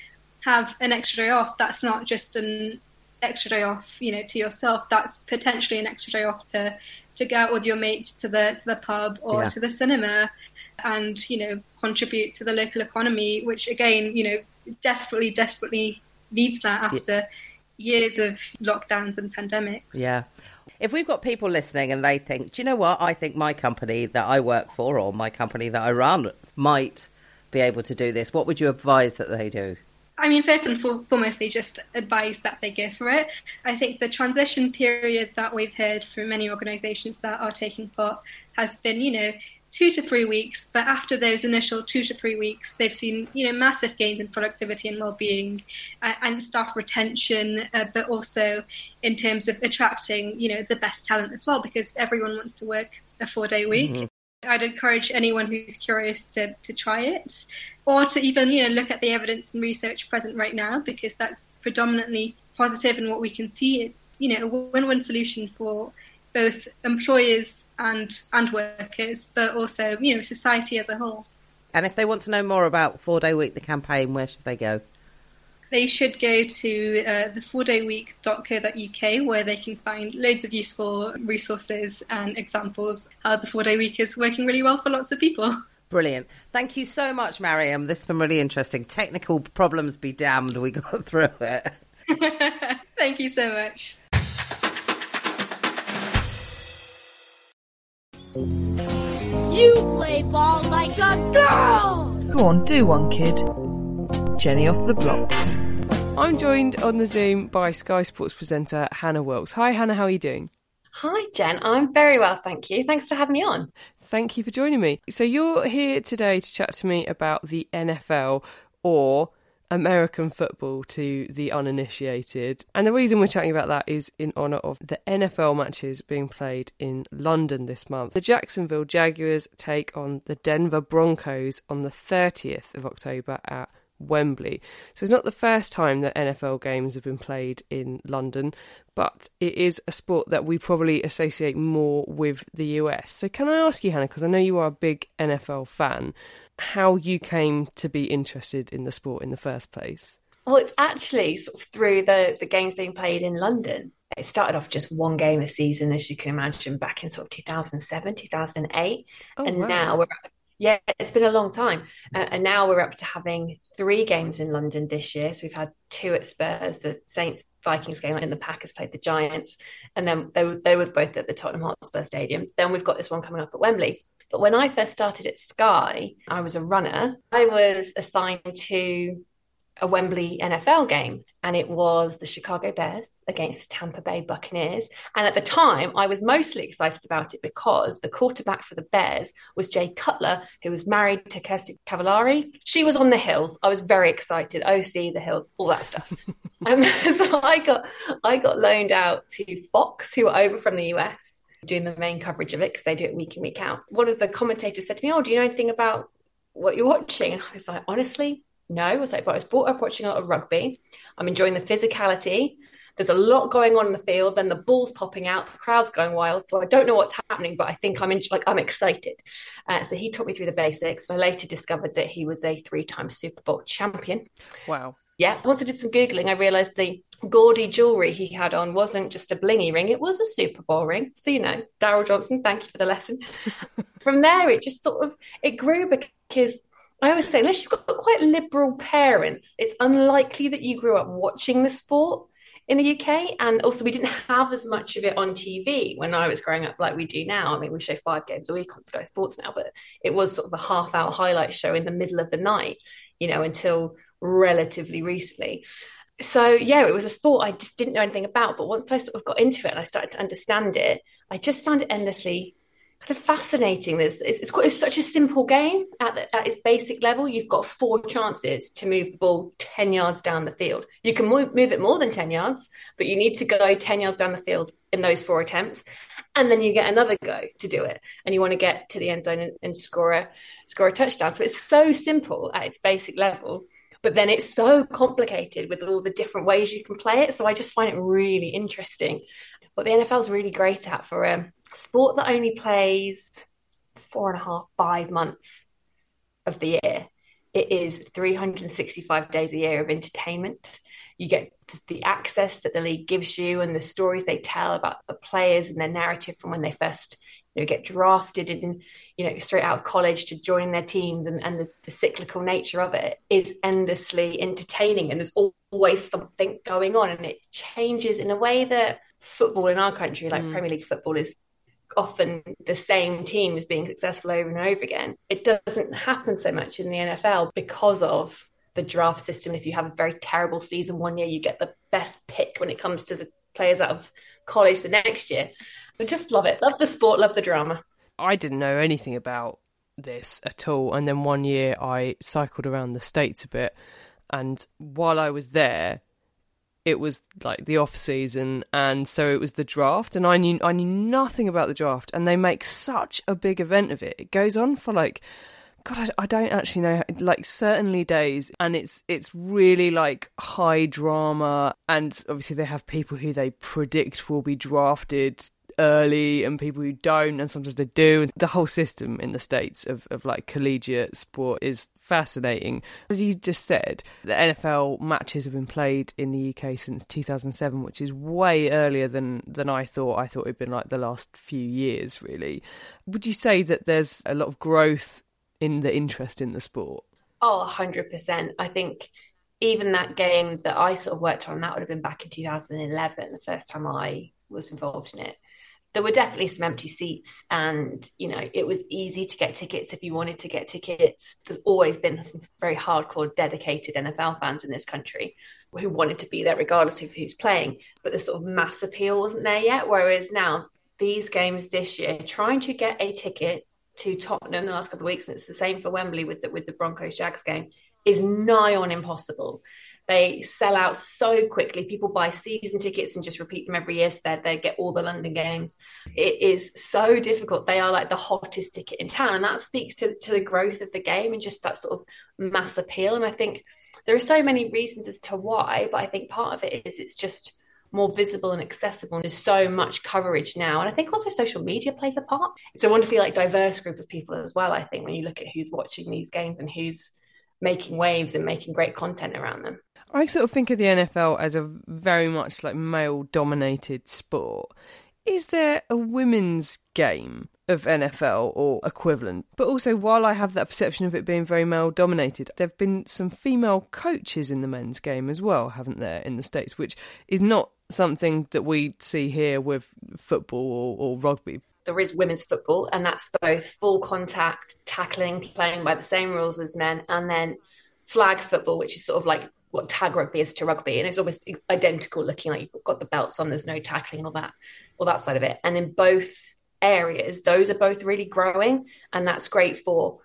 have an extra day off, that's not just an extra day off, you know, to yourself. That's potentially an extra day off to to go out with your mates to the to the pub or Yeah. to the cinema, and you know, contribute to the local economy, which again, you know, desperately, desperately needs that after years of lockdowns and pandemics. Yeah. If we've got people listening and they think, do you know what? I think my company that I work for or my company that I run might be able to do this. What would you advise that they do? I mean, first and for- foremostly, just advise that they go for it. I think the transition period that we've heard from many organisations that are taking part has been, you know, two to three weeks. But after those initial two to three weeks, they've seen, you know, massive gains in productivity and well-being uh, and staff retention, uh, but also in terms of attracting, you know, the best talent as well, because everyone wants to work a four-day week. I'd encourage anyone who's curious to, to try it or to even you know look at the evidence and research present right now because that's predominantly positive and what we can see it's you know a win-win solution for both employers and and workers but also you know society as a whole And if they want to know more about Four Day Week, the campaign, where should they go? they should go to uh, the fourdayweek.co.uk where they can find loads of useful resources and examples how the four day week is working really well for lots of people Brilliant. Thank you so much, Mariam. This has been really interesting. Technical problems be damned, we got through it. thank you so much You play ball like a girl! Go on, do one, kid. Jenny off the blocks. I'm joined on the Zoom by Sky Sports presenter Hannah Wilkes. Hi, Hannah, how are you doing? Hi, Jen. I'm very well, thank you. Thanks for having me on. Thank you for joining me. So, you're here today to chat to me about the NFL or American football to the uninitiated. And the reason we're chatting about that is in honour of the NFL matches being played in London this month. The Jacksonville Jaguars take on the Denver Broncos on the 30th of October at Wembley. So it's not the first time that NFL games have been played in London, but it is a sport that we probably associate more with the US. So can I ask you, Hannah, because I know you are a big NFL fan, how you came to be interested in the sport in the first place? Well, it's actually sort of through the, the games being played in London. It started off just one game a season, as you can imagine, back in sort of 2007, 2008. Oh, and wow. now we're yeah, it's been a long time. Uh, and now we're up to having three games in London this year. So we've had two at Spurs, the Saints Vikings game, and the Packers played the Giants. And then they were, they were both at the Tottenham Hotspur Stadium. Then we've got this one coming up at Wembley. But when I first started at Sky, I was a runner. I was assigned to a Wembley NFL game, and it was the Chicago Bears against the Tampa Bay Buccaneers. And at the time, I was mostly excited about it because the quarterback for the Bears was Jay Cutler, who was married to Kristin Cavallari. She was on the hills. I was very excited. OC, the hills, all that stuff. um, so I got I got loaned out to Fox, who were over from the US doing the main coverage of it because they do it week in week out. One of the commentators said to me, "Oh, do you know anything about what you're watching?" And I was like, honestly. No, I was like, but I was brought up watching a lot of rugby. I'm enjoying the physicality. There's a lot going on in the field. Then the ball's popping out, the crowd's going wild. So I don't know what's happening, but I think I'm in, like I'm excited. Uh, so he taught me through the basics. I later discovered that he was a three-time Super Bowl champion. Wow. Yeah. Once I did some googling, I realised the gaudy jewellery he had on wasn't just a blingy ring; it was a Super Bowl ring. So you know, Daryl Johnston, thank you for the lesson. From there, it just sort of it grew because I always say, unless you've got quite liberal parents, it's unlikely that you grew up watching the sport in the UK. And also, we didn't have as much of it on TV when I was growing up like we do now. I mean, we show five games a week on Sky Sports now, but it was sort of a half hour highlight show in the middle of the night, you know, until relatively recently. So, yeah, it was a sport I just didn't know anything about. But once I sort of got into it and I started to understand it, I just found it endlessly kind of fascinating. It's, it's such a simple game at, the, at its basic level. You've got four chances to move the ball 10 yards down the field. You can move, move it more than 10 yards, but you need to go 10 yards down the field in those four attempts. And then you get another go to do it. And you want to get to the end zone and, and score, a, score a touchdown. So it's so simple at its basic level. But then it's so complicated with all the different ways you can play it. So I just find it really interesting. What the NFL is really great at for a sport that only plays four and a half, five months of the year, it is 365 days a year of entertainment. You get the access that the league gives you and the stories they tell about the players and their narrative from when they first you know, get drafted in, you know, straight out of college to join their teams and, and the, the cyclical nature of it is endlessly entertaining. And there's always something going on and it changes in a way that football in our country, like mm. Premier League football, is often the same teams being successful over and over again. It doesn't happen so much in the NFL because of the draft system. If you have a very terrible season one year, you get the best pick when it comes to the players out of college the next year. I just love it. Love the sport, love the drama. I didn't know anything about this at all. And then one year I cycled around the States a bit. And while I was there, it was like the off season and so it was the draft and I knew I knew nothing about the draft and they make such a big event of it. It goes on for like God, I, I don't actually know. Like certainly days, and it's it's really like high drama, and obviously they have people who they predict will be drafted early and people who don't. And sometimes they do. The whole system in the states of, of like collegiate sport is fascinating. As you just said the nfl matches have been played in the uk since 2007 which is way earlier than than i thought. I thought it'd been like the last few years really. Would you say that there's a lot of growth in the interest in the sport? Oh 100% i think even that game that i sort of worked on that would have been back in 2011 the first time i was involved in it. There were definitely some empty seats and you know it was easy to get tickets if you wanted to get tickets. There's always been some very hardcore dedicated nfl fans in this country who wanted to be there regardless of who's playing but the sort of mass appeal wasn't there yet. Whereas now these games this year, trying to get a ticket to Tottenham in the last couple of weeks, and it's the same for Wembley with the, with the Broncos Jags game, is nigh on impossible. They sell out so quickly. People buy season tickets and just repeat them every year so they get all the London games. It is so difficult. They are like the hottest ticket in town. And that speaks to, to the growth of the game and just that sort of mass appeal. And I think there are so many reasons as to why, but I think part of it is it's just more visible and accessible. And There's so much coverage now. And I think also social media plays a part. It's a wonderfully like diverse group of people as well, I think, when you look at who's watching these games and who's making waves and making great content around them. I sort of think of the NFL as a very much like male dominated sport. Is there a women's game of NFL or equivalent? But also, while I have that perception of it being very male dominated, there have been some female coaches in the men's game as well, haven't there, in the States, which is not something that we see here with football or, or rugby there is women's football, and that's both full contact tackling, playing by the same rules as men, and then flag football, which is sort of like what tag rugby is to rugby, and it's almost identical looking. Like you've got the belts on, there's no tackling, all that, all that side of it. And in both areas, those are both really growing, and that's great for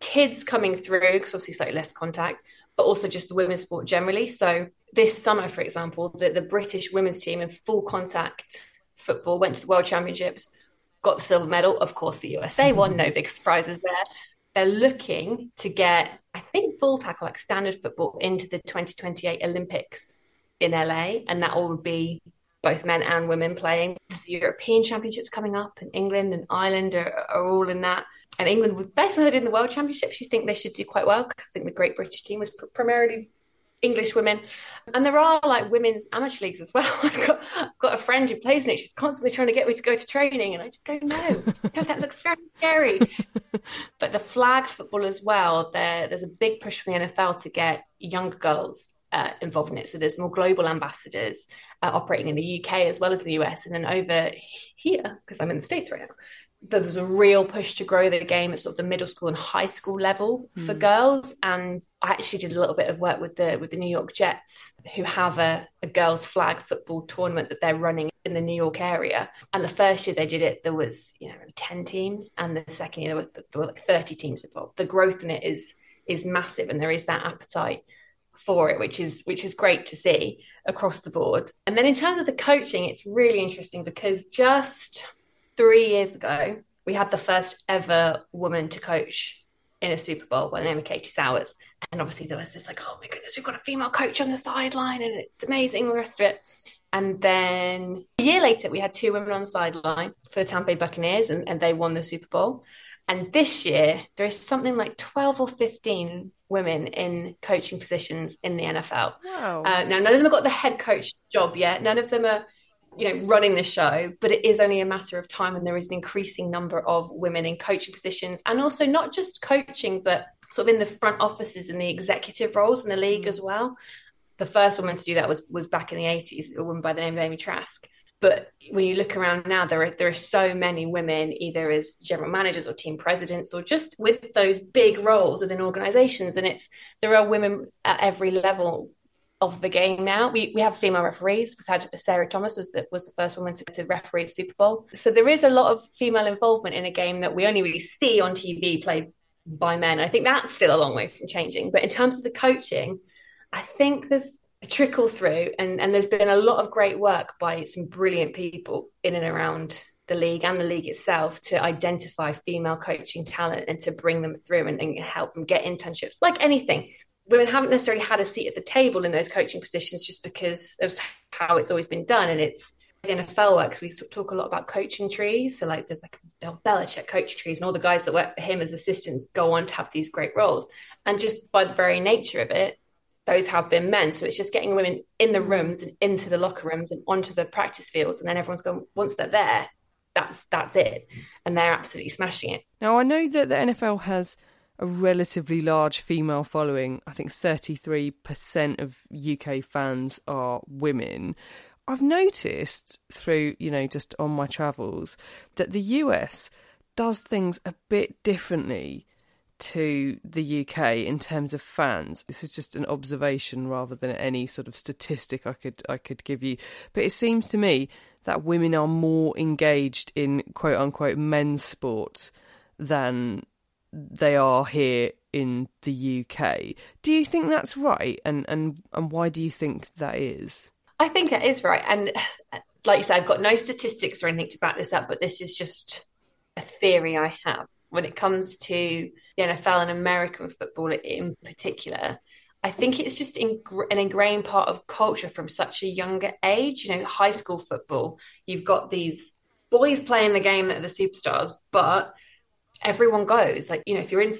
kids coming through because obviously slightly less contact, but also just the women's sport generally. So this summer, for example, the, the British women's team in full contact football went to the World Championships, got the silver medal. Of course, the USA mm-hmm. won. No big surprises there they're looking to get, I think, full tackle, like standard football, into the 2028 Olympics in LA. And that will be both men and women playing. There's European Championships coming up, and England and Ireland are, are all in that. And England, based on what they did in the World Championships, you think they should do quite well because I think the Great British team was pr- primarily English women. And there are like women's amateur leagues as well. I've got, I've got a friend who plays in it. She's constantly trying to get me to go to training. And I just go, no, no that looks very scary. but the flag football as well, there, there's a big push from the NFL to get younger girls uh, involved in it. So there's more global ambassadors uh, operating in the UK as well as the US. And then over here, because I'm in the States right now, there's a real push to grow the game at sort of the middle school and high school level mm. for hmm. girls. And I actually did a little bit of work with the with the New York Jets, who have a, a girls flag football tournament that they're running in the New York area. And the first year they did it, there was you know ten teams, and the second year there were, there were like thirty teams involved. The growth in it is is massive, and there is that appetite for it, which is which is great to see across the board. And then in terms of the coaching, it's really interesting because just three years ago, we had the first ever woman to coach in a Super Bowl by the name of Katie Sowers. And obviously there was this like, oh my goodness, we've got a female coach on the sideline and it's amazing, the rest of it. And then a year later, we had two women on the sideline for the Tampa Bay Buccaneers and, and they won the Super Bowl. And this year, there is something like 12 or 15 women in coaching positions in the NFL. Wow. Uh, now, none of them have got the head coach job yet. None of them are you know running the show but it is only a matter of time and there is an increasing number of women in coaching positions and also not just coaching but sort of in the front offices and the executive roles in the league mm. as well the first woman to do that was was back in the 80s a woman by the name of Amy Trask but when you look around now there are there are so many women either as general managers or team presidents or just with those big roles within organizations and it's there are women at every level of the game now. We we have female referees. We've had Sarah Thomas was the, was the first woman to, to referee the Super Bowl. So there is a lot of female involvement in a game that we only really see on TV played by men. I think that's still a long way from changing. But in terms of the coaching, I think there's a trickle through, and and there's been a lot of great work by some brilliant people in and around the league and the league itself to identify female coaching talent and to bring them through and, and help them get internships like anything women haven't necessarily had a seat at the table in those coaching positions just because of how it's always been done. And it's the NFL works, we talk a lot about coaching trees. So, like, there's like Bill Belichick coach trees, and all the guys that work for him as assistants go on to have these great roles. And just by the very nature of it, those have been men. So it's just getting women in the rooms and into the locker rooms and onto the practice fields. And then everyone's going, once they're there, that's that's it. And they're absolutely smashing it. Now, I know that the NFL has a relatively large female following. I think 33% of UK fans are women. I've noticed through, you know, just on my travels that the US does things a bit differently to the UK in terms of fans. This is just an observation rather than any sort of statistic I could I could give you. But it seems to me that women are more engaged in quote unquote men's sport than they are here in the UK. Do you think that's right? And and and why do you think that is? I think that is right. And like you said, I've got no statistics or anything to back this up, but this is just a theory I have when it comes to the NFL and American football in particular. I think it's just an ingrained part of culture from such a younger age. You know, high school football, you've got these boys playing the game that are the superstars, but everyone goes. Like, you know, if you're in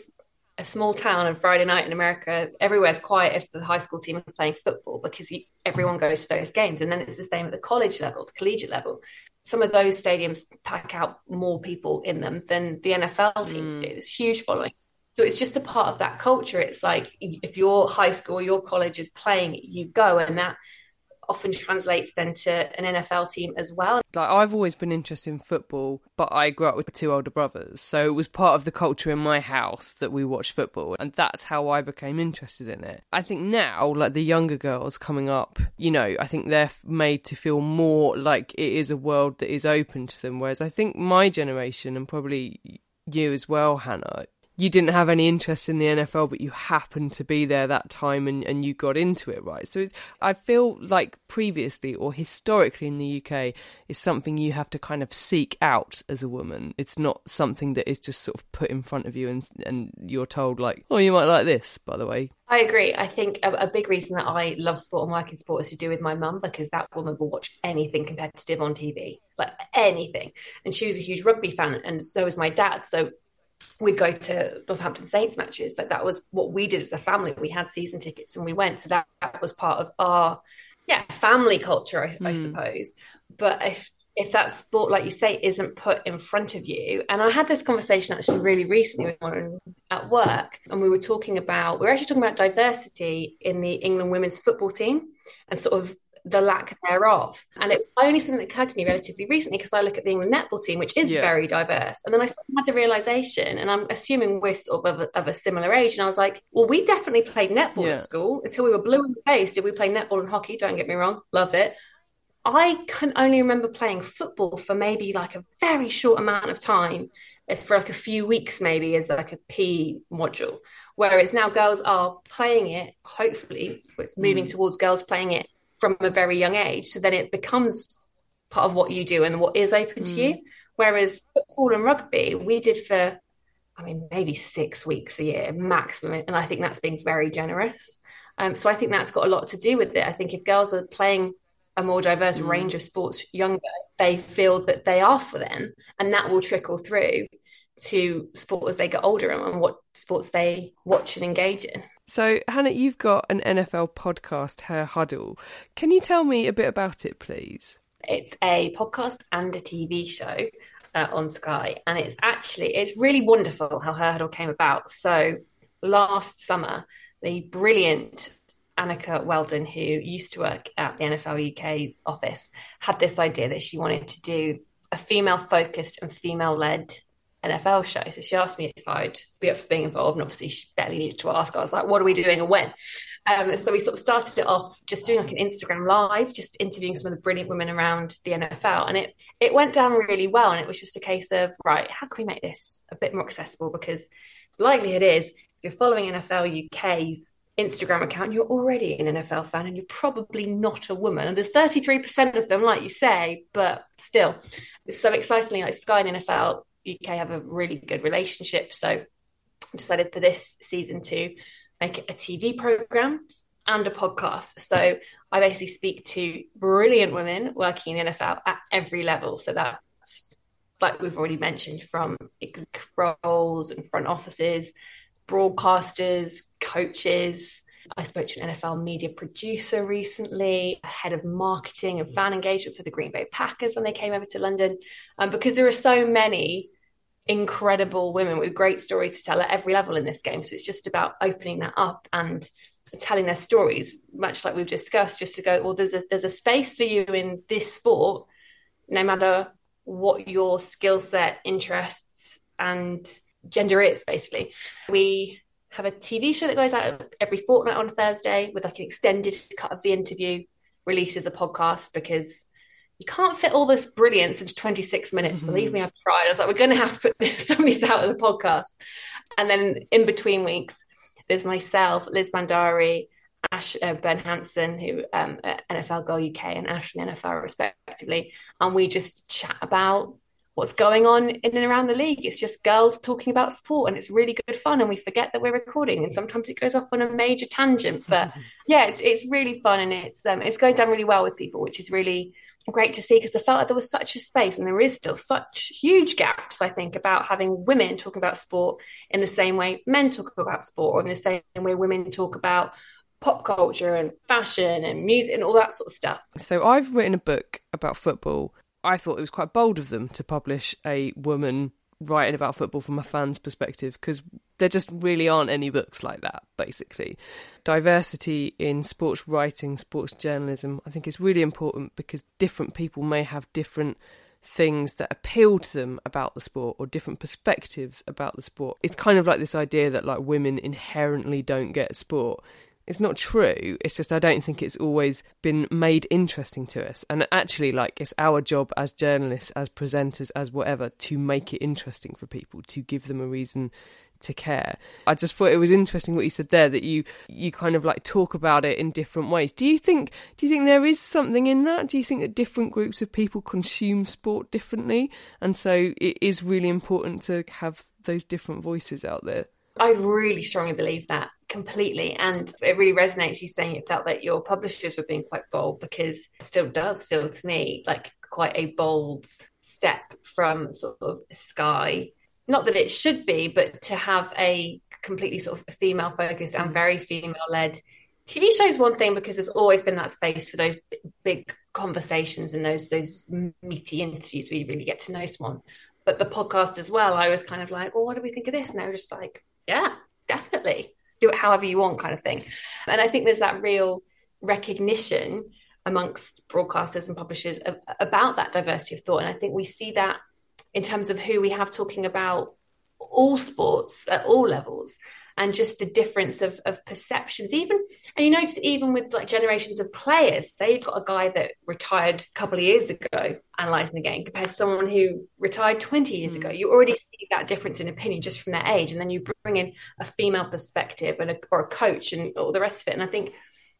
a small town on Friday night in America, everywhere's quiet if the high school team are playing football because you, everyone goes to those games. And then it's the same at the college level, the collegiate level. Some of those stadiums pack out more people in them than the NFL teams mm. do. There's huge following. So it's just a part of that culture. It's like if your high school, your college is playing, you go, and that often translates then to an NFL team as well. Like I've always been interested in football, but I grew up with two older brothers, so it was part of the culture in my house that we watched football, and that's how I became interested in it. I think now, like the younger girls coming up, you know, I think they're made to feel more like it is a world that is open to them, whereas I think my generation and probably you as well, Hannah, you didn't have any interest in the NFL, but you happened to be there that time and, and you got into it, right? So I feel like previously or historically in the UK is something you have to kind of seek out as a woman. It's not something that is just sort of put in front of you and and you're told like, oh, you might like this, by the way. I agree. I think a, a big reason that I love sport and work in sport is to do with my mum because that woman will watch anything competitive on TV, like anything. And she was a huge rugby fan, and so was my dad. So we'd go to Northampton Saints matches. Like that was what we did as a family. We had season tickets and we went. So that, that was part of our yeah family culture, I, mm. I suppose. But if if that sport, like you say, isn't put in front of you, and I had this conversation actually really recently with one at work, and we were talking about we were actually talking about diversity in the England women's football team and sort of the lack thereof. And it was only something that occurred to me relatively recently because I look at the England netball team, which is yeah. very diverse. And then I had the realization, and I'm assuming we're sort of of a, of a similar age. And I was like, well, we definitely played netball yeah. at school until we were blue in the face. Did we play netball and hockey? Don't get me wrong, love it. I can only remember playing football for maybe like a very short amount of time, for like a few weeks, maybe as like a P module. Whereas now girls are playing it, hopefully, it's moving mm. towards girls playing it from a very young age. So then it becomes part of what you do and what is open mm. to you. Mm. Whereas football and rugby, we did for, I mean, maybe six weeks a year maximum. And I think that's being very generous. Um, so I think that's got a lot to do with it. I think if girls are playing a more diverse mm. range of sports younger, they feel that they are for them. And that will trickle through to sport as they get older and what sports they watch and engage in. So, Hannah, you've got an NFL podcast, Her Huddle. Can you tell me a bit about it, please? It's a podcast and a TV show uh, on Sky, and it's actually it's really wonderful how Her Huddle came about. So, last summer, the brilliant Annika Weldon, who used to work at the NFL UK's office, had this idea that she wanted to do a female focused and female led NFL show. So she asked me if I'd be up for being involved. And obviously, she barely needed to ask. I was like, what are we doing and when? Um, so we sort of started it off just doing like an Instagram live, just interviewing some of the brilliant women around the NFL. And it, it went down really well. And it was just a case of, right, how can we make this a bit more accessible? Because the likelihood is, if you're following NFL UK's Instagram account, you're already an NFL fan and you're probably not a woman. And there's 33% of them, like you say, but still, it's so excitingly, like Sky and NFL UK have a really good relationship. So I decided for this season to make it a TV program and a podcast. So I basically speak to brilliant women working in NFL at every level. So that's like we've already mentioned from exec roles and front offices, broadcasters, coaches, I spoke to an NFL media producer recently, a head of marketing and fan engagement for the Green Bay Packers when they came over to London, um, because there are so many incredible women with great stories to tell at every level in this game. So it's just about opening that up and telling their stories, much like we've discussed, just to go, well, there's a there's a space for you in this sport, no matter what your skill set, interests, and gender is basically. We have a TV show that goes out every fortnight on a Thursday with like an extended cut of the interview, releases a podcast because you can't fit all this brilliance into 26 minutes. Mm-hmm. Believe me, I've tried. I was like, we're going to have to put some of these out in the podcast. And then in between weeks, there's myself, Liz Bandari, Ash, uh, Ben Hanson, who um, NFL Go UK and Ashley NFL respectively, and we just chat about what's going on in and around the league. It's just girls talking about sport, and it's really good fun. And we forget that we're recording, and sometimes it goes off on a major tangent. But yeah, it's it's really fun, and it's um, it's going down really well with people, which is really great to see because I felt like there was such a space, and there is still such huge gaps. I think about having women talking about sport in the same way men talk about sport, or in the same way women talk about pop culture and fashion and music and all that sort of stuff. So I've written a book about football. I thought it was quite bold of them to publish a woman writing about football from a fan's perspective because there just really aren't any books like that basically. Diversity in sports writing sports journalism i think is really important because different people may have different things that appeal to them about the sport or different perspectives about the sport. It's kind of like this idea that like women inherently don't get sport it's not true. It's just I don't think it's always been made interesting to us. And actually, like, it's our job as journalists, as presenters, as whatever, to make it interesting for people, to give them a reason to care. I just thought it was interesting what you said there that you you kind of like talk about it in different ways. Do you think do you think there is something in that? Do you think that different groups of people consume sport differently and so it is really important to have those different voices out there? I really strongly believe that completely. And it really resonates you saying it felt that your publishers were being quite bold because it still does feel to me like quite a bold step from sort of Sky. Not that it should be, but to have a completely sort of female focus and very female led TV show is one thing because there's always been that space for those big conversations and those those meaty interviews where you really get to know someone. But the podcast as well, I was kind of like, well, what do we think of this? And they were just like, yeah, definitely do it however you want kind of thing. And I think there's that real recognition amongst broadcasters and publishers of, about that diversity of thought. And I think we see that in terms of who we have talking about all sports at all levels and just the difference of, of perceptions even and you notice even with like generations of players they've got a guy that retired a couple of years ago analyzing the game compared to someone who retired 20 years mm. ago you already see that difference in opinion just from their age and then you bring in a female perspective and a, or a coach and all the rest of it and i think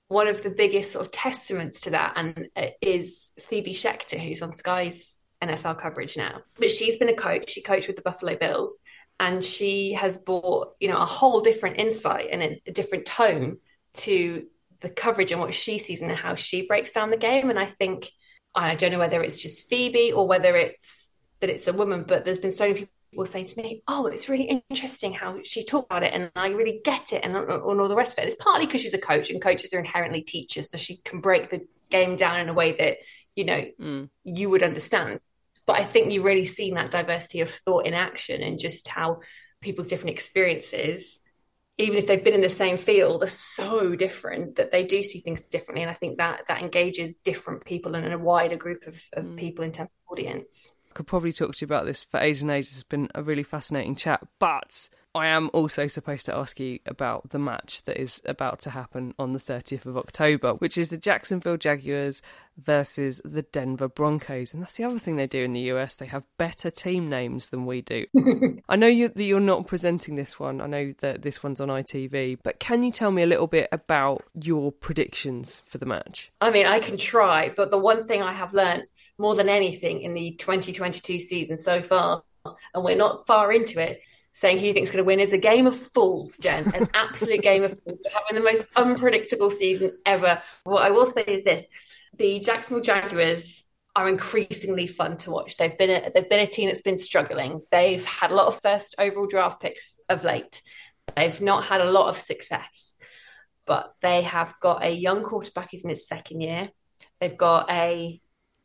one of the biggest sort of testaments to that and uh, is phoebe schecter who's on sky's NFL coverage now. But she's been a coach. She coached with the Buffalo Bills and she has brought you know a whole different insight and a, a different tone to the coverage and what she sees and how she breaks down the game. And i think i don't know whether it's just phoebe or whether it's that it's a woman but there's been so many people saying to me oh it's really interesting how she talked about it and i really get it and, and all the rest of it. It's partly because she's a coach and coaches are inherently teachers so she can break the game down in a way that you know mm. you would understand but I think you've really seen that diversity of thought in action and just how people's different experiences, even if they've been in the same field, are so different that they do see things differently. And I think that that engages different people and a wider group of, of mm. people in terms of audience. I could probably talk to you about this for ages and ages. It's been a really fascinating chat, but I am also supposed to ask you about the match that is about to happen on the 30th of October, which is the Jacksonville Jaguars versus the Denver Broncos. And that's the other thing they do in the US. They have better team names than we do. I know you, that you're not presenting this one. I know that this one's on ITV, but can you tell me a little bit about your predictions for the match? I mean, I can try, but the one thing I have learned more than anything in the 2022 season so far, and we're not far into it, saying who you think is going to win is a game of fools, Jen. An absolute game of fools. We're having the most unpredictable season ever. What I will say is this: the Jacksonville Jaguars are increasingly fun to watch. They've been a, they've been a team that's been struggling. They've had a lot of first overall draft picks of late. They've not had a lot of success, but they have got a young quarterback who's in his second year. They've got a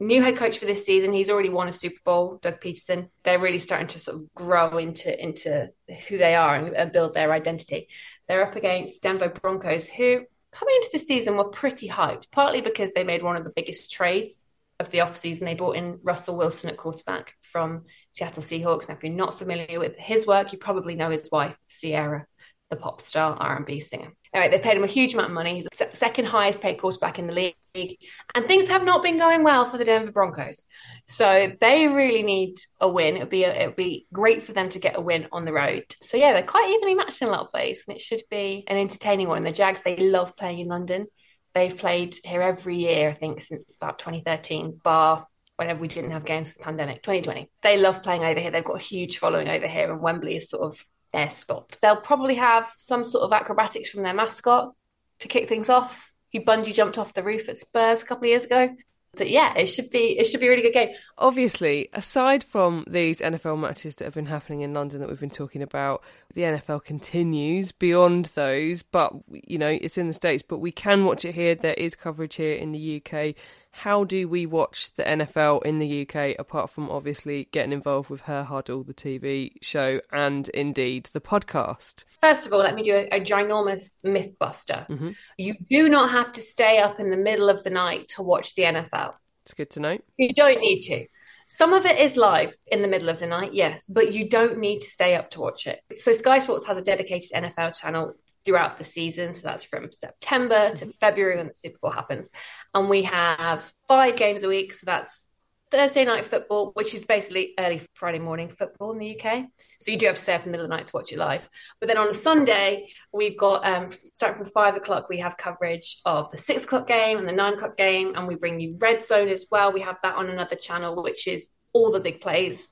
new head coach for this season. He's already won a Super Bowl, Doug Pederson. They're really starting to sort of grow into into who they are and, and build their identity. They're up against Denver Broncos, who coming into the season were pretty hyped, partly because they made one of the biggest trades of the offseason, they brought in Russell Wilson at quarterback from Seattle Seahawks. Now, if you're not familiar with his work, you probably know his wife, Ciara, the pop star R&B singer. All right, they paid him a huge amount of money. He's the second highest paid quarterback in the league. And things have not been going well for the Denver Broncos. So they really need a win. It would be it would be great for them to get a win on the road. So yeah, they're quite evenly matched in a lot of ways, and it should be an entertaining one. The Jags, they love playing in London. They've played here every year, I think, since about 2013, bar whenever we didn't have games for the pandemic, 2020. They love playing over here. They've got a huge following over here, and Wembley is sort of their spot. They'll probably have some sort of acrobatics from their mascot to kick things off. He bungee jumped off the roof at Spurs a couple of years ago. But yeah, it should be it should be a really good game. Obviously, aside from these NFL matches that have been happening in London that we've been talking about, the NFL continues beyond those. But you know, it's in the states, but we can watch it here. There is coverage here in the UK how do we watch the NFL in the UK apart from obviously getting involved with Her Huddle, the TV show, and indeed the podcast? First of all, let me do a, a ginormous myth buster. Mm-hmm. You do not have to stay up in the middle of the night to watch the NFL. It's good to know. You don't need to. Some of it is live in the middle of the night, yes, but you don't need to stay up to watch it. So Sky Sports has a dedicated NFL channel throughout the season. So that's from September to February when the Super Bowl happens. And we have five games a week. So that's Thursday night football, which is basically early Friday morning football in the UK. So you do have to stay up in the middle of the night to watch it live. But then on a Sunday, we've got um, starting from five o'clock, we have coverage of the six o'clock game and the nine o'clock game, and we bring you Red Zone as well. We have that on another channel, which is all the big plays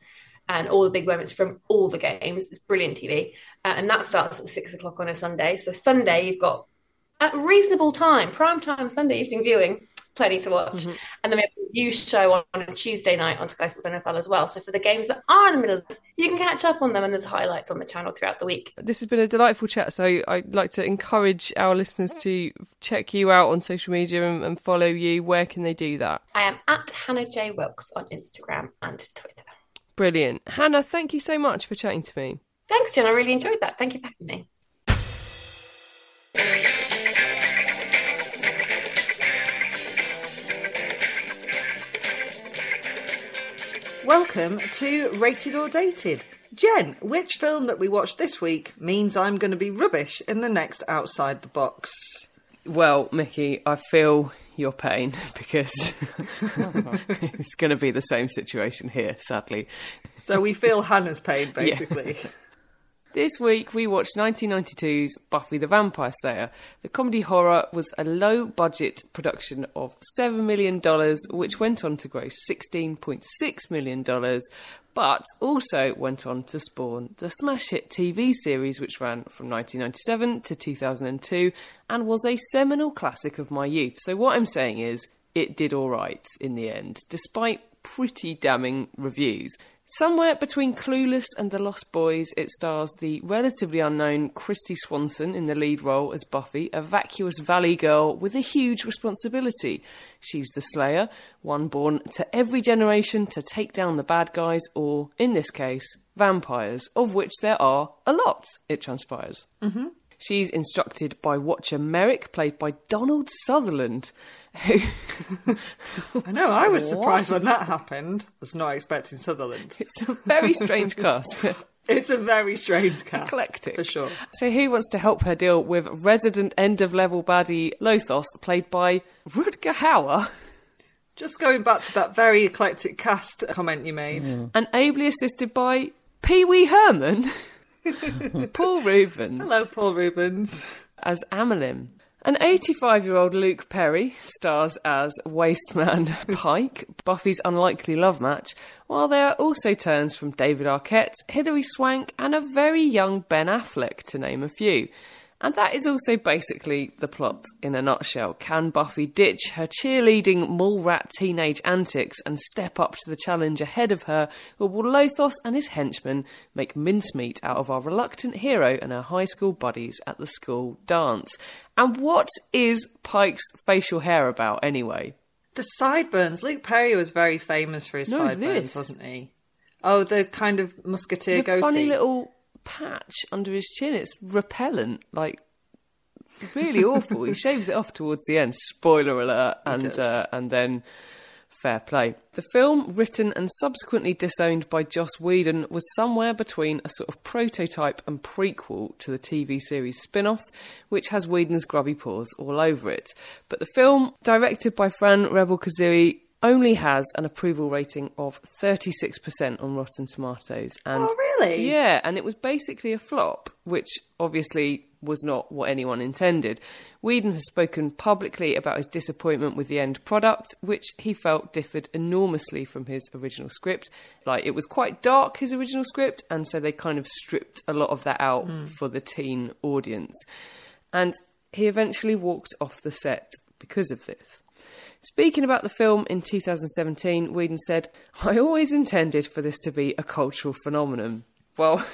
and all the big moments from all the games. It's brilliant TV. Uh, and that starts at six o'clock on a Sunday. So Sunday, you've got at reasonable time, prime time Sunday evening viewing, plenty to watch. Mm-hmm. And then we have a new show on, on, a Tuesday night on Sky Sports NFL as well. So for the games that are in the middle, you can catch up on them and there's highlights on the channel throughout the week. This has been a delightful chat. So I'd like to encourage our listeners to check you out on social media and, and follow you. Where can they do that? I am at Hannah J. Wilkes on Instagram and Twitter. Brilliant. Hannah, thank you so much for chatting to me. Thanks, Jen. I really enjoyed that. Thank you for having me. Welcome to Rated or Dated. Jen, which film that we watched this week means I'm going to be rubbish in the next Outside the Box? Well, Mickey, I feel your pain because it's going to be the same situation here, sadly. So we feel Hannah's pain, basically. Yeah. This week we watched 1992's Buffy the Vampire Slayer. The comedy horror was a low budget production of $7 million, which went on to gross $16.6 million, but also went on to spawn the smash hit TV series, which ran from 1997 to 2002 and was a seminal classic of my youth. So, what I'm saying is, it did alright in the end, despite pretty damning reviews. Somewhere between Clueless and The Lost Boys, it stars the relatively unknown Kristy Swanson in the lead role as Buffy, a vacuous valley girl with a huge responsibility. She's the Slayer, one born to every generation to take down the bad guys, or, in this case, vampires, of which there are a lot, it transpires. Mm-hmm. She's instructed by Watcher Merrick, played by Donald Sutherland. Who I know, I was surprised when that happened. I was not expecting Sutherland. It's a very strange cast. It's a very strange cast. Eclectic. For sure. So, who wants to help her deal with resident end of level baddie Lothos, played by Rutger Hauer? Just going back to that very eclectic cast comment you made. Mm. And ably assisted by Pee Wee Herman, Paul Reubens. Hello, Paul Reubens. As Amilyn. An 85 year old Luke Perry stars as Wasteman Pike, Buffy's unlikely love match, while there are also turns from David Arquette, Hilary Swank, and a very young Ben Affleck, to name a few. And that is also basically the plot in a nutshell. Can Buffy ditch her cheerleading mall rat teenage antics and step up to the challenge ahead of her, or will Lothos and his henchmen make mincemeat out of our reluctant hero and her high school buddies at the school dance? And what is Pike's facial hair about anyway? The sideburns. Luke Perry was very famous for his No, sideburns, this. wasn't he? Oh, the kind of musketeer the goatee. funny little patch under his chin. It's repellent, like really awful. he shaves it off towards the end. Spoiler alert! And uh, and then Fair play. The film, written and subsequently disowned by Joss Whedon, was somewhere between a sort of prototype and prequel to the TV series spin off, which has Whedon's grubby paws all over it. But the film, directed by Fran Rubel Kuzui, only has an approval rating of 36% on Rotten Tomatoes. And Oh, really? Yeah, and it was basically a flop, which obviously was not what anyone intended. Whedon has spoken publicly about his disappointment with the end product, which he felt differed enormously from his original script. Like, it was quite dark, his original script, and so they kind of stripped a lot of that out hmm. for the teen audience. And he eventually walked off the set because of this. Speaking about the film in 2017, Whedon said, I always intended for this to be a cultural phenomenon. Well,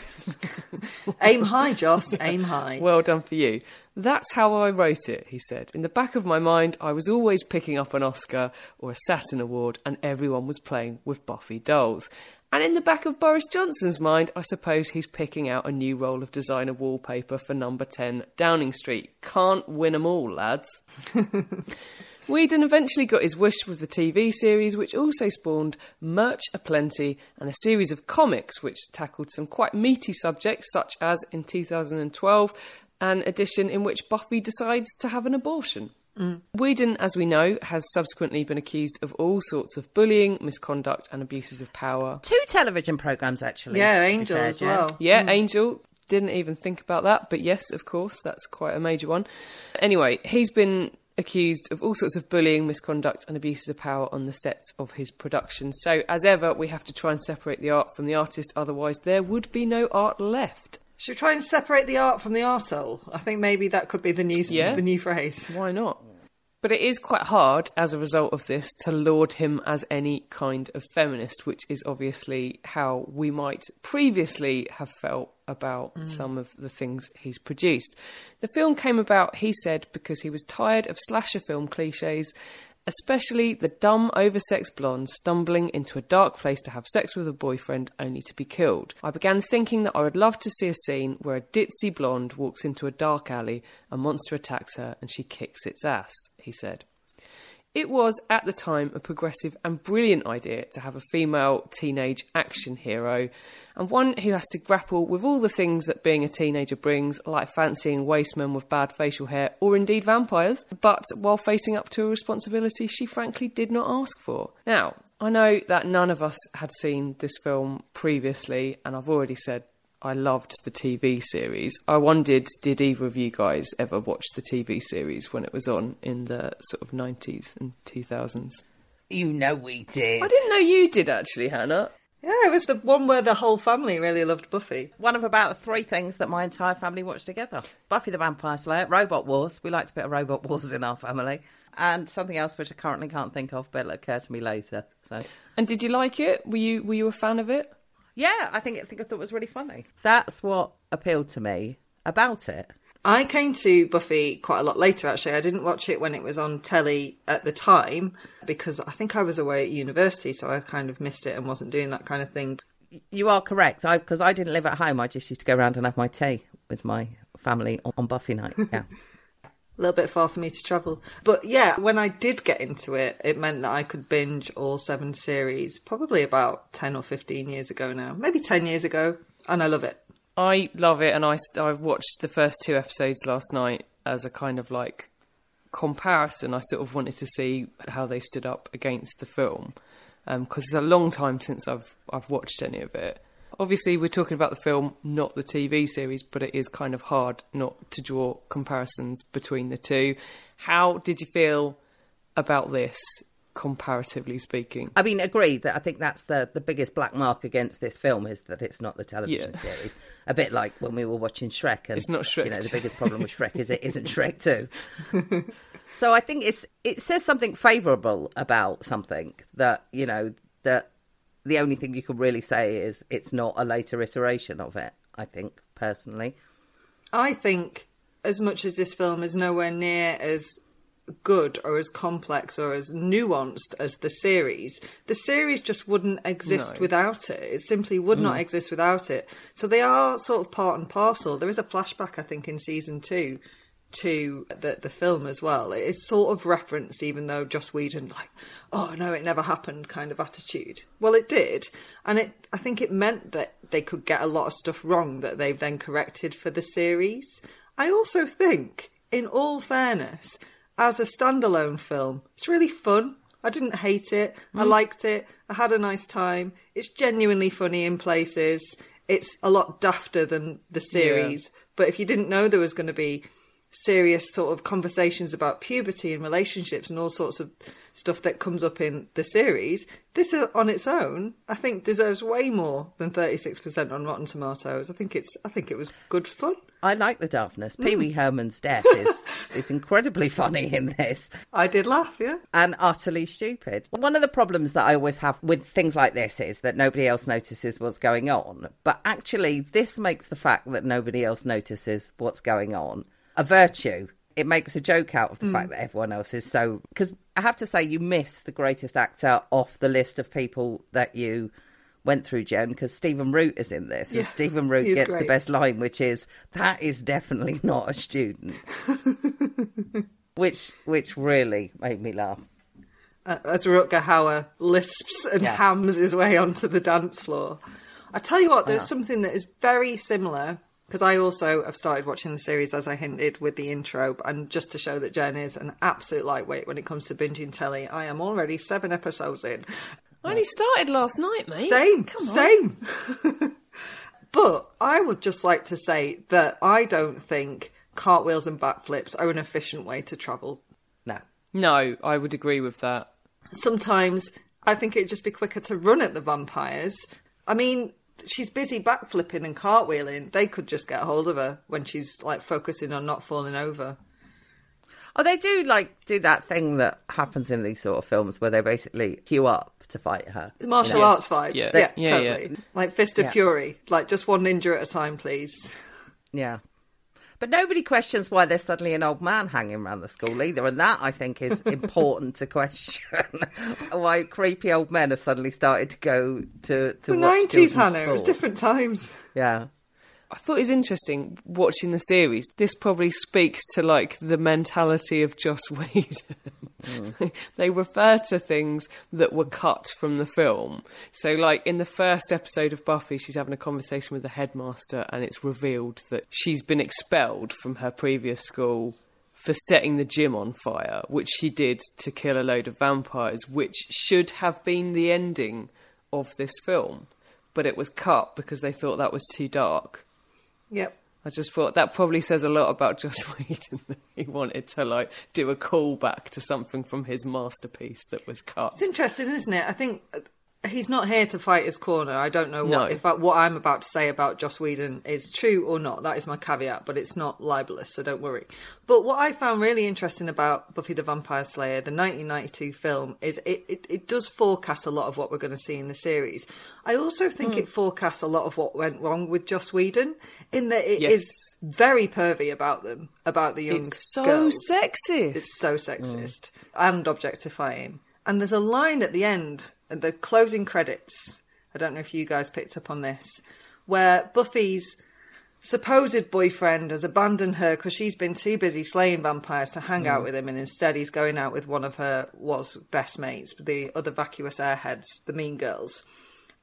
Aim high, Joss. Aim high. well done for you. That's how I wrote it, he said. In the back of my mind, I was always picking up an Oscar or a Saturn Award, and everyone was playing with Buffy dolls. And in the back of Boris Johnson's mind, I suppose he's picking out a new roll of designer wallpaper for number 10 Downing Street. Can't win 'em all, lads. Whedon eventually got his wish with the TV series, which also spawned merch aplenty and a series of comics which tackled some quite meaty subjects, such as in 2012, an edition in which Buffy decides to have an abortion. Mm. Whedon, as we know, has subsequently been accused of all sorts of bullying, misconduct, and abuses of power. Two television programs, actually. yeah, Angel fair, as Jen. well. Yeah, mm. Angel. Didn't even think about that, but yes, of course, that's quite a major one. Anyway, he's been accused of all sorts of bullying, misconduct, and abuses of power on the sets of his production. So, as ever, we have to try and separate the art from the artist, otherwise, there would be no art left. Should we try and separate the art from the artole? I think maybe that could be the new Yeah. the new phrase. Why not? But it is quite hard as a result of this to laud him as any kind of feminist, which is obviously how we might previously have felt about mm. some of the things he's produced. The film came about, he said, because he was tired of slasher film cliches, especially the dumb, oversexed blonde stumbling into a dark place to have sex with a boyfriend only to be killed. I began thinking that I would love to see a scene where a ditzy blonde walks into a dark alley, a monster attacks her, and she kicks its ass, he said. It was, at the time, a progressive and brilliant idea to have a female teenage action hero, and one who has to grapple with all the things that being a teenager brings, like fancying wastemen with bad facial hair, or indeed vampires, but while facing up to a responsibility she frankly did not ask for. Now, I know that none of us had seen this film previously, and I've already said I loved the TV series. I wondered, did either of you guys ever watch the TV series when it was on in the sort of 90s and 2000s? You know we did. I didn't know you did actually, Hannah. Yeah, it was the one where the whole family really loved Buffy. One of about three things that my entire family watched together Buffy the Vampire Slayer, Robot Wars. We liked a bit of Robot Wars in our family. And something else which I currently can't think of, but it'll occur to me later. So, And did you like it? Were you were you a fan of it? Yeah, I think I think I thought it was really funny. That's what appealed to me about it. I came to Buffy quite a lot later, actually. I didn't watch it when it was on telly at the time because I think I was away at university, so I kind of missed it and wasn't doing that kind of thing. You are correct. I because I didn't live at home. I just used to go around and have my tea with my family on, on Buffy night. Yeah. A little bit far for me to travel. But yeah, when I did get into it, it meant that I could binge all seven series probably about 10 or 15 years ago now. Maybe 10 years ago. And I love it. I love it, and I I watched the first two episodes last night as a kind of like comparison. I sort of wanted to see how they stood up against the film um, because it's a long time since I've I've watched any of it. Obviously, we're talking about the film, not the TV series, but it is kind of hard not to draw comparisons between the two. How did you feel about this, comparatively speaking? I mean, agree that I think that's the, the biggest black mark against this film is that it's not the television Yeah. series. A bit like when we were watching Shrek, and It's not Shrek You know, the biggest problem with Shrek is it isn't Shrek Two. so I think it's it says something favourable about something that you know that the only thing you could really say is it's not a later iteration of it. I think personally. I think as much as this film is nowhere near as good or as complex or as nuanced as the series, the series just wouldn't exist No. without it. It simply would not mm. exist without it. So they are sort of part and parcel. There is a flashback, I think, in season two to the the film as well. It is sort of referenced, even though Joss Whedon like, oh no, it never happened kind of attitude. Well, it did, and it I think it meant that they could get a lot of stuff wrong that they've then corrected for the series. I also think, in all fairness, as a standalone film, it's really fun. I didn't hate it. I mm-hmm. liked it. I had a nice time. It's genuinely funny in places. It's a lot dafter than the series. But if you didn't know there was going to be serious sort of conversations about puberty and relationships and all sorts of stuff that comes up in the series, this uh, on its own, I think deserves way more than 36% on Rotten Tomatoes. I think it's I think it was good fun. I like the daftness. Pee Wee Herman's death is is incredibly funny in this I did laugh, yeah. and utterly stupid. One of the problems that I always have with things like this is that nobody else notices what's going on. But actually, this makes the fact that nobody else notices what's going on a virtue. It makes a joke out of the fact that everyone else is so. Because I have to say, you miss the greatest actor off the list of people that you went through, Jen, because Stephen Root is in this. Yeah, and Stephen Root gets the best line, which is, that is definitely not a student. which which really made me laugh. uh, as Rutger Hauer lisps and Yeah. hams his way onto the dance floor. I tell you what, there's something that is very similar because I also have started watching the series as I hinted with the intro, and just to show that Jen is an absolute lightweight when it comes to binging telly, I am already seven episodes in. I only started last night, mate. Same, Come on. same. but I would just like to say that I don't think cartwheels and backflips are an efficient way to travel No. No, I would agree with that. sometimes I think it'd just be quicker to run at the vampires. I mean, she's busy backflipping and cartwheeling. They could just get hold of her when she's like focusing on not falling over. Oh, they do like do that thing that happens in these sort of films where they basically queue up to fight her. The martial You know, arts vibes. yeah. Yeah, Yeah, totally. yeah. Like Fist of Yeah. Fury. Like just one ninja at a time, please. Yeah. But nobody questions why there's suddenly an old man hanging around the school either, and that I think is important to question. why creepy old men have suddenly started to go to to The watch nineties, children's Hannah. It was different times. Yeah, I thought it was interesting watching the series. This probably speaks to like the mentality of Joss Whedon. Hmm. they refer to things that were cut from the film. So, like in the first episode of Buffy, she's having a conversation with the headmaster, and it's revealed that she's been expelled from her previous school for setting the gym on fire, which she did to kill a load of vampires, which should have been the ending of this film. But it was cut because they thought that was too dark. Yep. I just thought that probably says a lot about Joss Whedon that he wanted to like do a callback to something from his masterpiece that was cut. It's interesting, isn't it? I think uh, he's not here to fight his corner. I don't know what No. if I, what I'm about to say about Joss Whedon is true or not. That is my caveat, but it's not libelous, so don't worry. But what I found really interesting about Buffy the Vampire Slayer, the 1992 film, is it, it, it does forecast a lot of what we're going to see in the series. I also think Hmm. it forecasts a lot of what went wrong with Joss Whedon, in that it is Yes. very pervy about them, about the young It's so girls. sexist. It's so sexist and objectifying. And there's a line at the end, the closing credits. I don't know if you guys picked up on this, where Buffy's supposed boyfriend has abandoned her because she's been too busy slaying vampires to hang out mm. with him, and instead he's going out with one of her was best mates, the other vacuous airheads, the Mean Girls.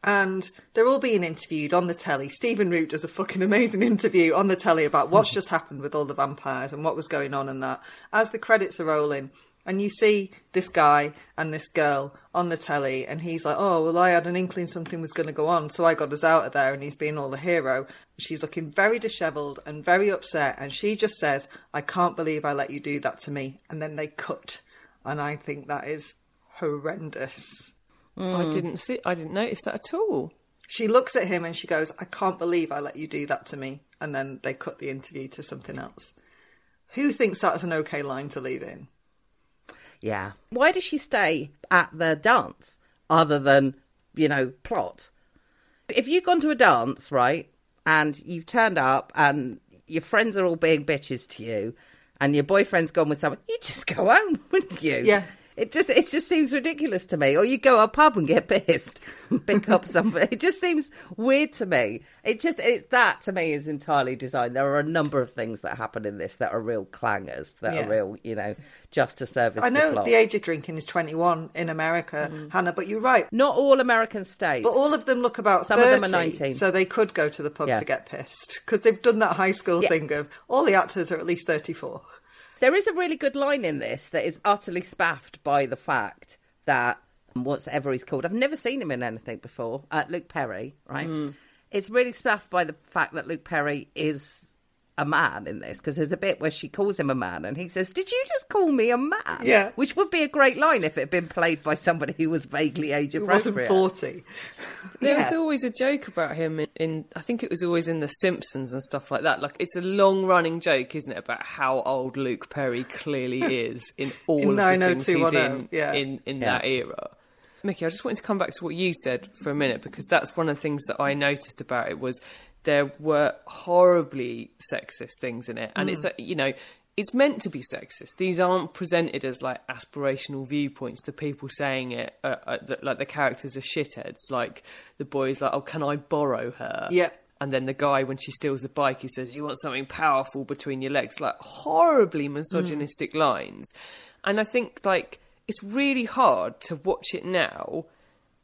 And they're all being interviewed on the telly. Stephen Root does a fucking amazing interview on the telly about what's mm. just happened with all the vampires and what was going on and that. As the credits are rolling, and you see this guy and this girl on the telly, and he's like, "Oh, well, I had an inkling something was going to go on, so I got us out of there." And he's being all the hero. She's looking very dishevelled and very upset, and she just says, "I can't believe I let you do that to me." And then they cut, and I think that is horrendous. I mm. didn't see. I didn't notice that at all. She looks at him and she goes, I can't believe I let you do that to me. And then they cut the interview to something else. Who thinks that's an okay line to leave in? Yeah. Why does she stay at the dance other than you know plot? If you've gone to a dance, right, and you've turned up and your friends are all being bitches to you, and your boyfriend's gone with someone, you just go home, wouldn't you? Yeah. It just it just seems ridiculous to me. Or you go to a pub and get pissed, and pick up something. It just seems weird to me. It just it, that to me is entirely designed. There are a number of things that happen in this that are real clangers, that Yeah. are real, you know, just to service. I know the, the age of drinking is 21 in America, mm. Hannah, but you're right. Not all American states, But all of them look about Some 30, of them are 19. so they could go to the pub Yeah. to get pissed because they've done that high school Yeah. thing of all the actors are at least 34. There is a really good line in this that is utterly spaffed by the fact that whatever he's called, I've never seen him in anything before. Uh, Luke Perry, right? It's really spaffed by the fact that Luke Perry is a man in this because there's a bit where she calls him a man and he says, "Did you just call me a man?" Yeah. which would be a great line if it had been played by somebody who was vaguely age It wasn't 40. There was always a joke about him in, in, I think it was always in The Simpsons and stuff like that. Like, it's a long running joke, isn't it, about how old Luke Perry clearly is in all In of the things he's 90210, in, oh oh, yeah. in, in Yeah. that era. Mickey, I just wanted to come back to what you said for a minute because that's one of the things that I noticed about it was there were horribly sexist things in it, and it's you know it's meant to be sexist. These aren't presented as like aspirational viewpoints. The people saying it, uh, uh, that, like the characters are shitheads. Like the boy's like, "Oh, can I borrow her?" Yeah. And then the guy, when she steals the bike, he says, "You want something powerful between your legs?" Like horribly misogynistic lines. And I think like it's really hard to watch it now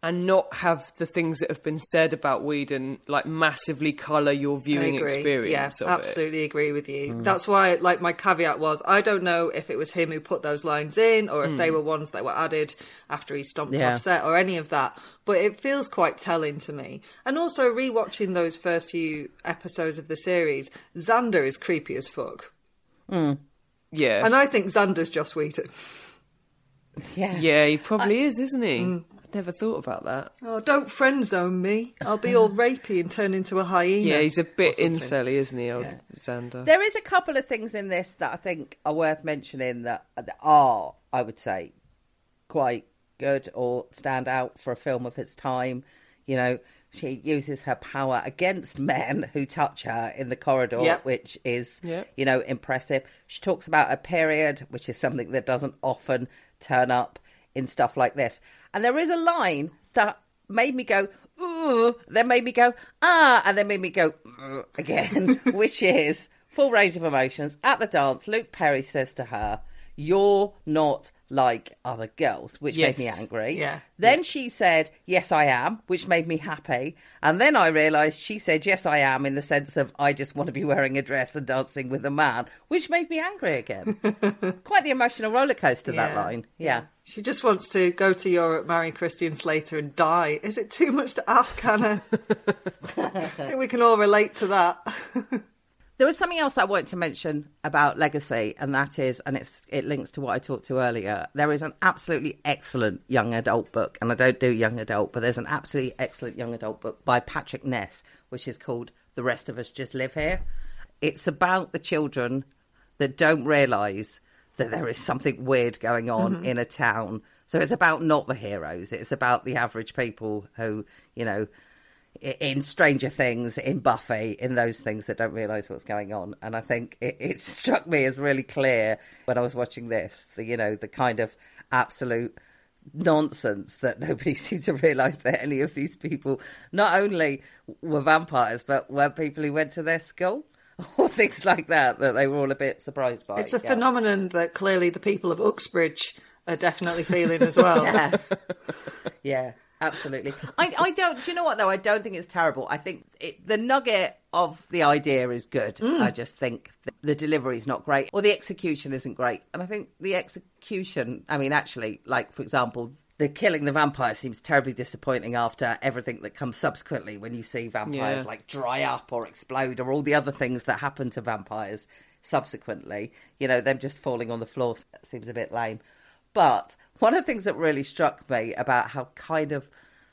and not have the things that have been said about Whedon like massively colour your I viewing agree. experience yeah, of it. absolutely agree with you. Mm. That's why, like, my caveat was I don't know if it was him who put those lines in or if they mm. were ones that were added after he stomped Yeah. off set or any of that. But it feels quite telling to me. And also, rewatching those first few episodes of the series, Xander is creepy as fuck. Hmm. Yeah, And I think Xander's Joss Whedon. Yeah, yeah, he probably is, isn't he? Mm. I'd never thought about that. Oh, don't friend zone me. I'll be all rapey and turn into a hyena. Yeah, he's a bit or something. incelly, isn't he, old Xander? There is a couple of things in this that I think are worth mentioning that, that are, I would say, quite good or stand out for a film of its time. You know, she uses her power against men who touch her in the corridor, Yep. which is, Yep. you know, impressive. She talks about a period, which is something that doesn't often turn up in stuff like this. And there is a line that made me go, ooh, then made me go, ah, and then made me go, again, which is full range of emotions. At the dance, Luke Perry says to her, You're not like other girls, which made me angry. Yeah. Then she said, Yes, I am, which made me happy. And then I realised she said, Yes, I am, in the sense of I just want to be wearing a dress and dancing with a man, which made me angry again. Quite the emotional roller coaster, that line. Yeah. She just wants to go to Europe, marry Christian Slater, and die. Is it too much to ask, Hannah? I think we can all relate to that. There was something else I wanted to mention about legacy, and that is, and it's it links to what I talked to earlier. There is an absolutely excellent young adult book, and I don't do young adult, but there's an absolutely excellent young adult book by Patrick Ness, which is called "The Rest of Us Just Live Here." It's about the children that don't realise that there is something weird going on mm-hmm. in a town. So it's about not the heroes; it's about the average people who, you know, in Stranger Things, in Buffy, in those things that don't realise what's going on. And I think it, it struck me as really clear when I was watching this, the you know the kind of absolute nonsense that nobody seemed to realise that any of these people not only were vampires but were people who went to their school or things like that that they were all a bit surprised by. It's a Yeah. phenomenon that clearly the people of Uxbridge are definitely feeling as well. Yeah. yeah, absolutely. I, I don't. Do you know what though? I don't think it's terrible. I think it, the nugget of the idea is good. Mm. I just think th- the delivery is not great, or the execution isn't great. And I think the execution. I mean, actually, like for example. The killing the vampire seems terribly disappointing after everything that comes subsequently when you see vampires Yeah. like dry up or explode or all the other things that happen to vampires subsequently. You know, them just falling on the floor seems a bit lame. But one of the things that really struck me about how kind of,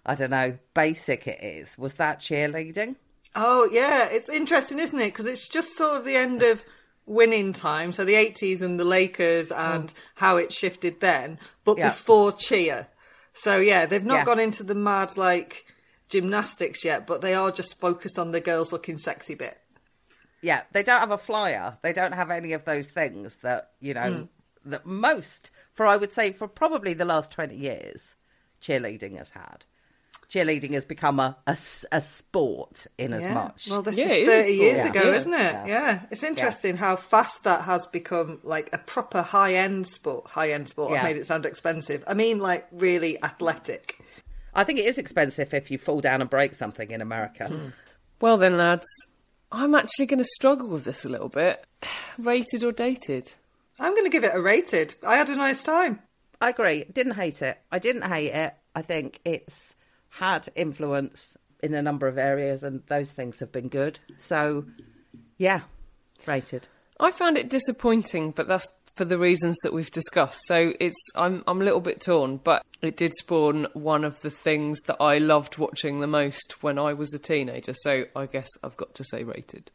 I don't know, basic it is was that cheerleading. Oh, yeah, it's interesting, isn't it? Because it's just sort of the end of winning time, so the 80s and the Lakers and how it shifted then, but Mm. Yeah. before cheer. So, yeah, they've not Yeah. gone into the mad, like, gymnastics yet, but they are just focused on the girls looking sexy bit. Yeah, they don't have a flyer. They don't have any of those things that, you know, that most, for I would say, for probably the last 20 years, cheerleading has had. Cheerleading has become a, a, a sport in as much. Well, this Yeah, is 30 a years sport. ago, Yeah. isn't it? Yeah. Yeah. It's interesting how fast that has become like a proper high end sport. High end sport. I Yeah. made it sound expensive. I mean, like really athletic. I think it is expensive if you fall down and break something in America. Hmm. Well then, lads, I'm actually going to struggle with this a little bit. Rated or dated? I'm going to give it a rated. I had a nice time. I agree. Didn't hate it. I didn't hate it. I think it's had influence in a number of areas, and those things have been good. So, yeah, rated. I found it disappointing, but that's for the reasons that we've discussed. So it's I'm I'm a little bit torn, but it did spawn one of the things that I loved watching the most when I was a teenager. So I guess I've got to say rated.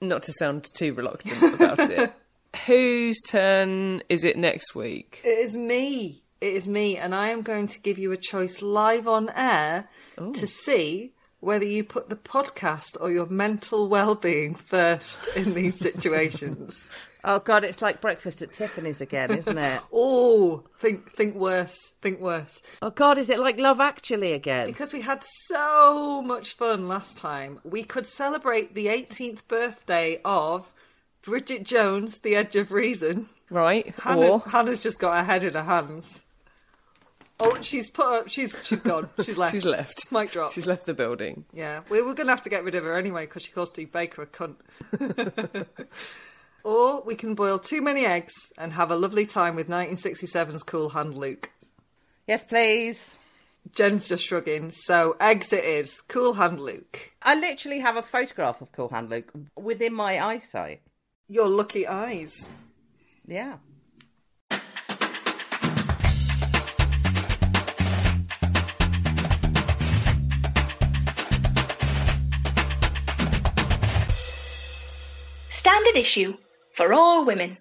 Not to sound too reluctant about it. Whose turn is it next week? It is me. It is me. And I am going to give you a choice live on air to see whether you put the podcast or your mental well being first in these situations. Oh God, it's like breakfast at Tiffany's again, isn't it? oh, think think worse. Think worse. oh God, is it like Love Actually again? Because we had so much fun last time, we could celebrate the 18th birthday of Bridget Jones, The Edge of Reason. Right? Hannah, or Hannah's just got her head in her hands. Oh, she's put up. She's she's gone. She's left. she's left. Mic drop. She's left the building. Yeah, we were going to have to get rid of her anyway because she calls Steve Baker a cunt. or we can boil too many eggs and have a lovely time with 1967's Cool Hand Luke. Yes, please. Jen's just shrugging. So eggs it is. Cool Hand Luke. I literally have a photograph of Cool Hand Luke within my eyesight. Your lucky eyes. Yeah. Standard issue for all women.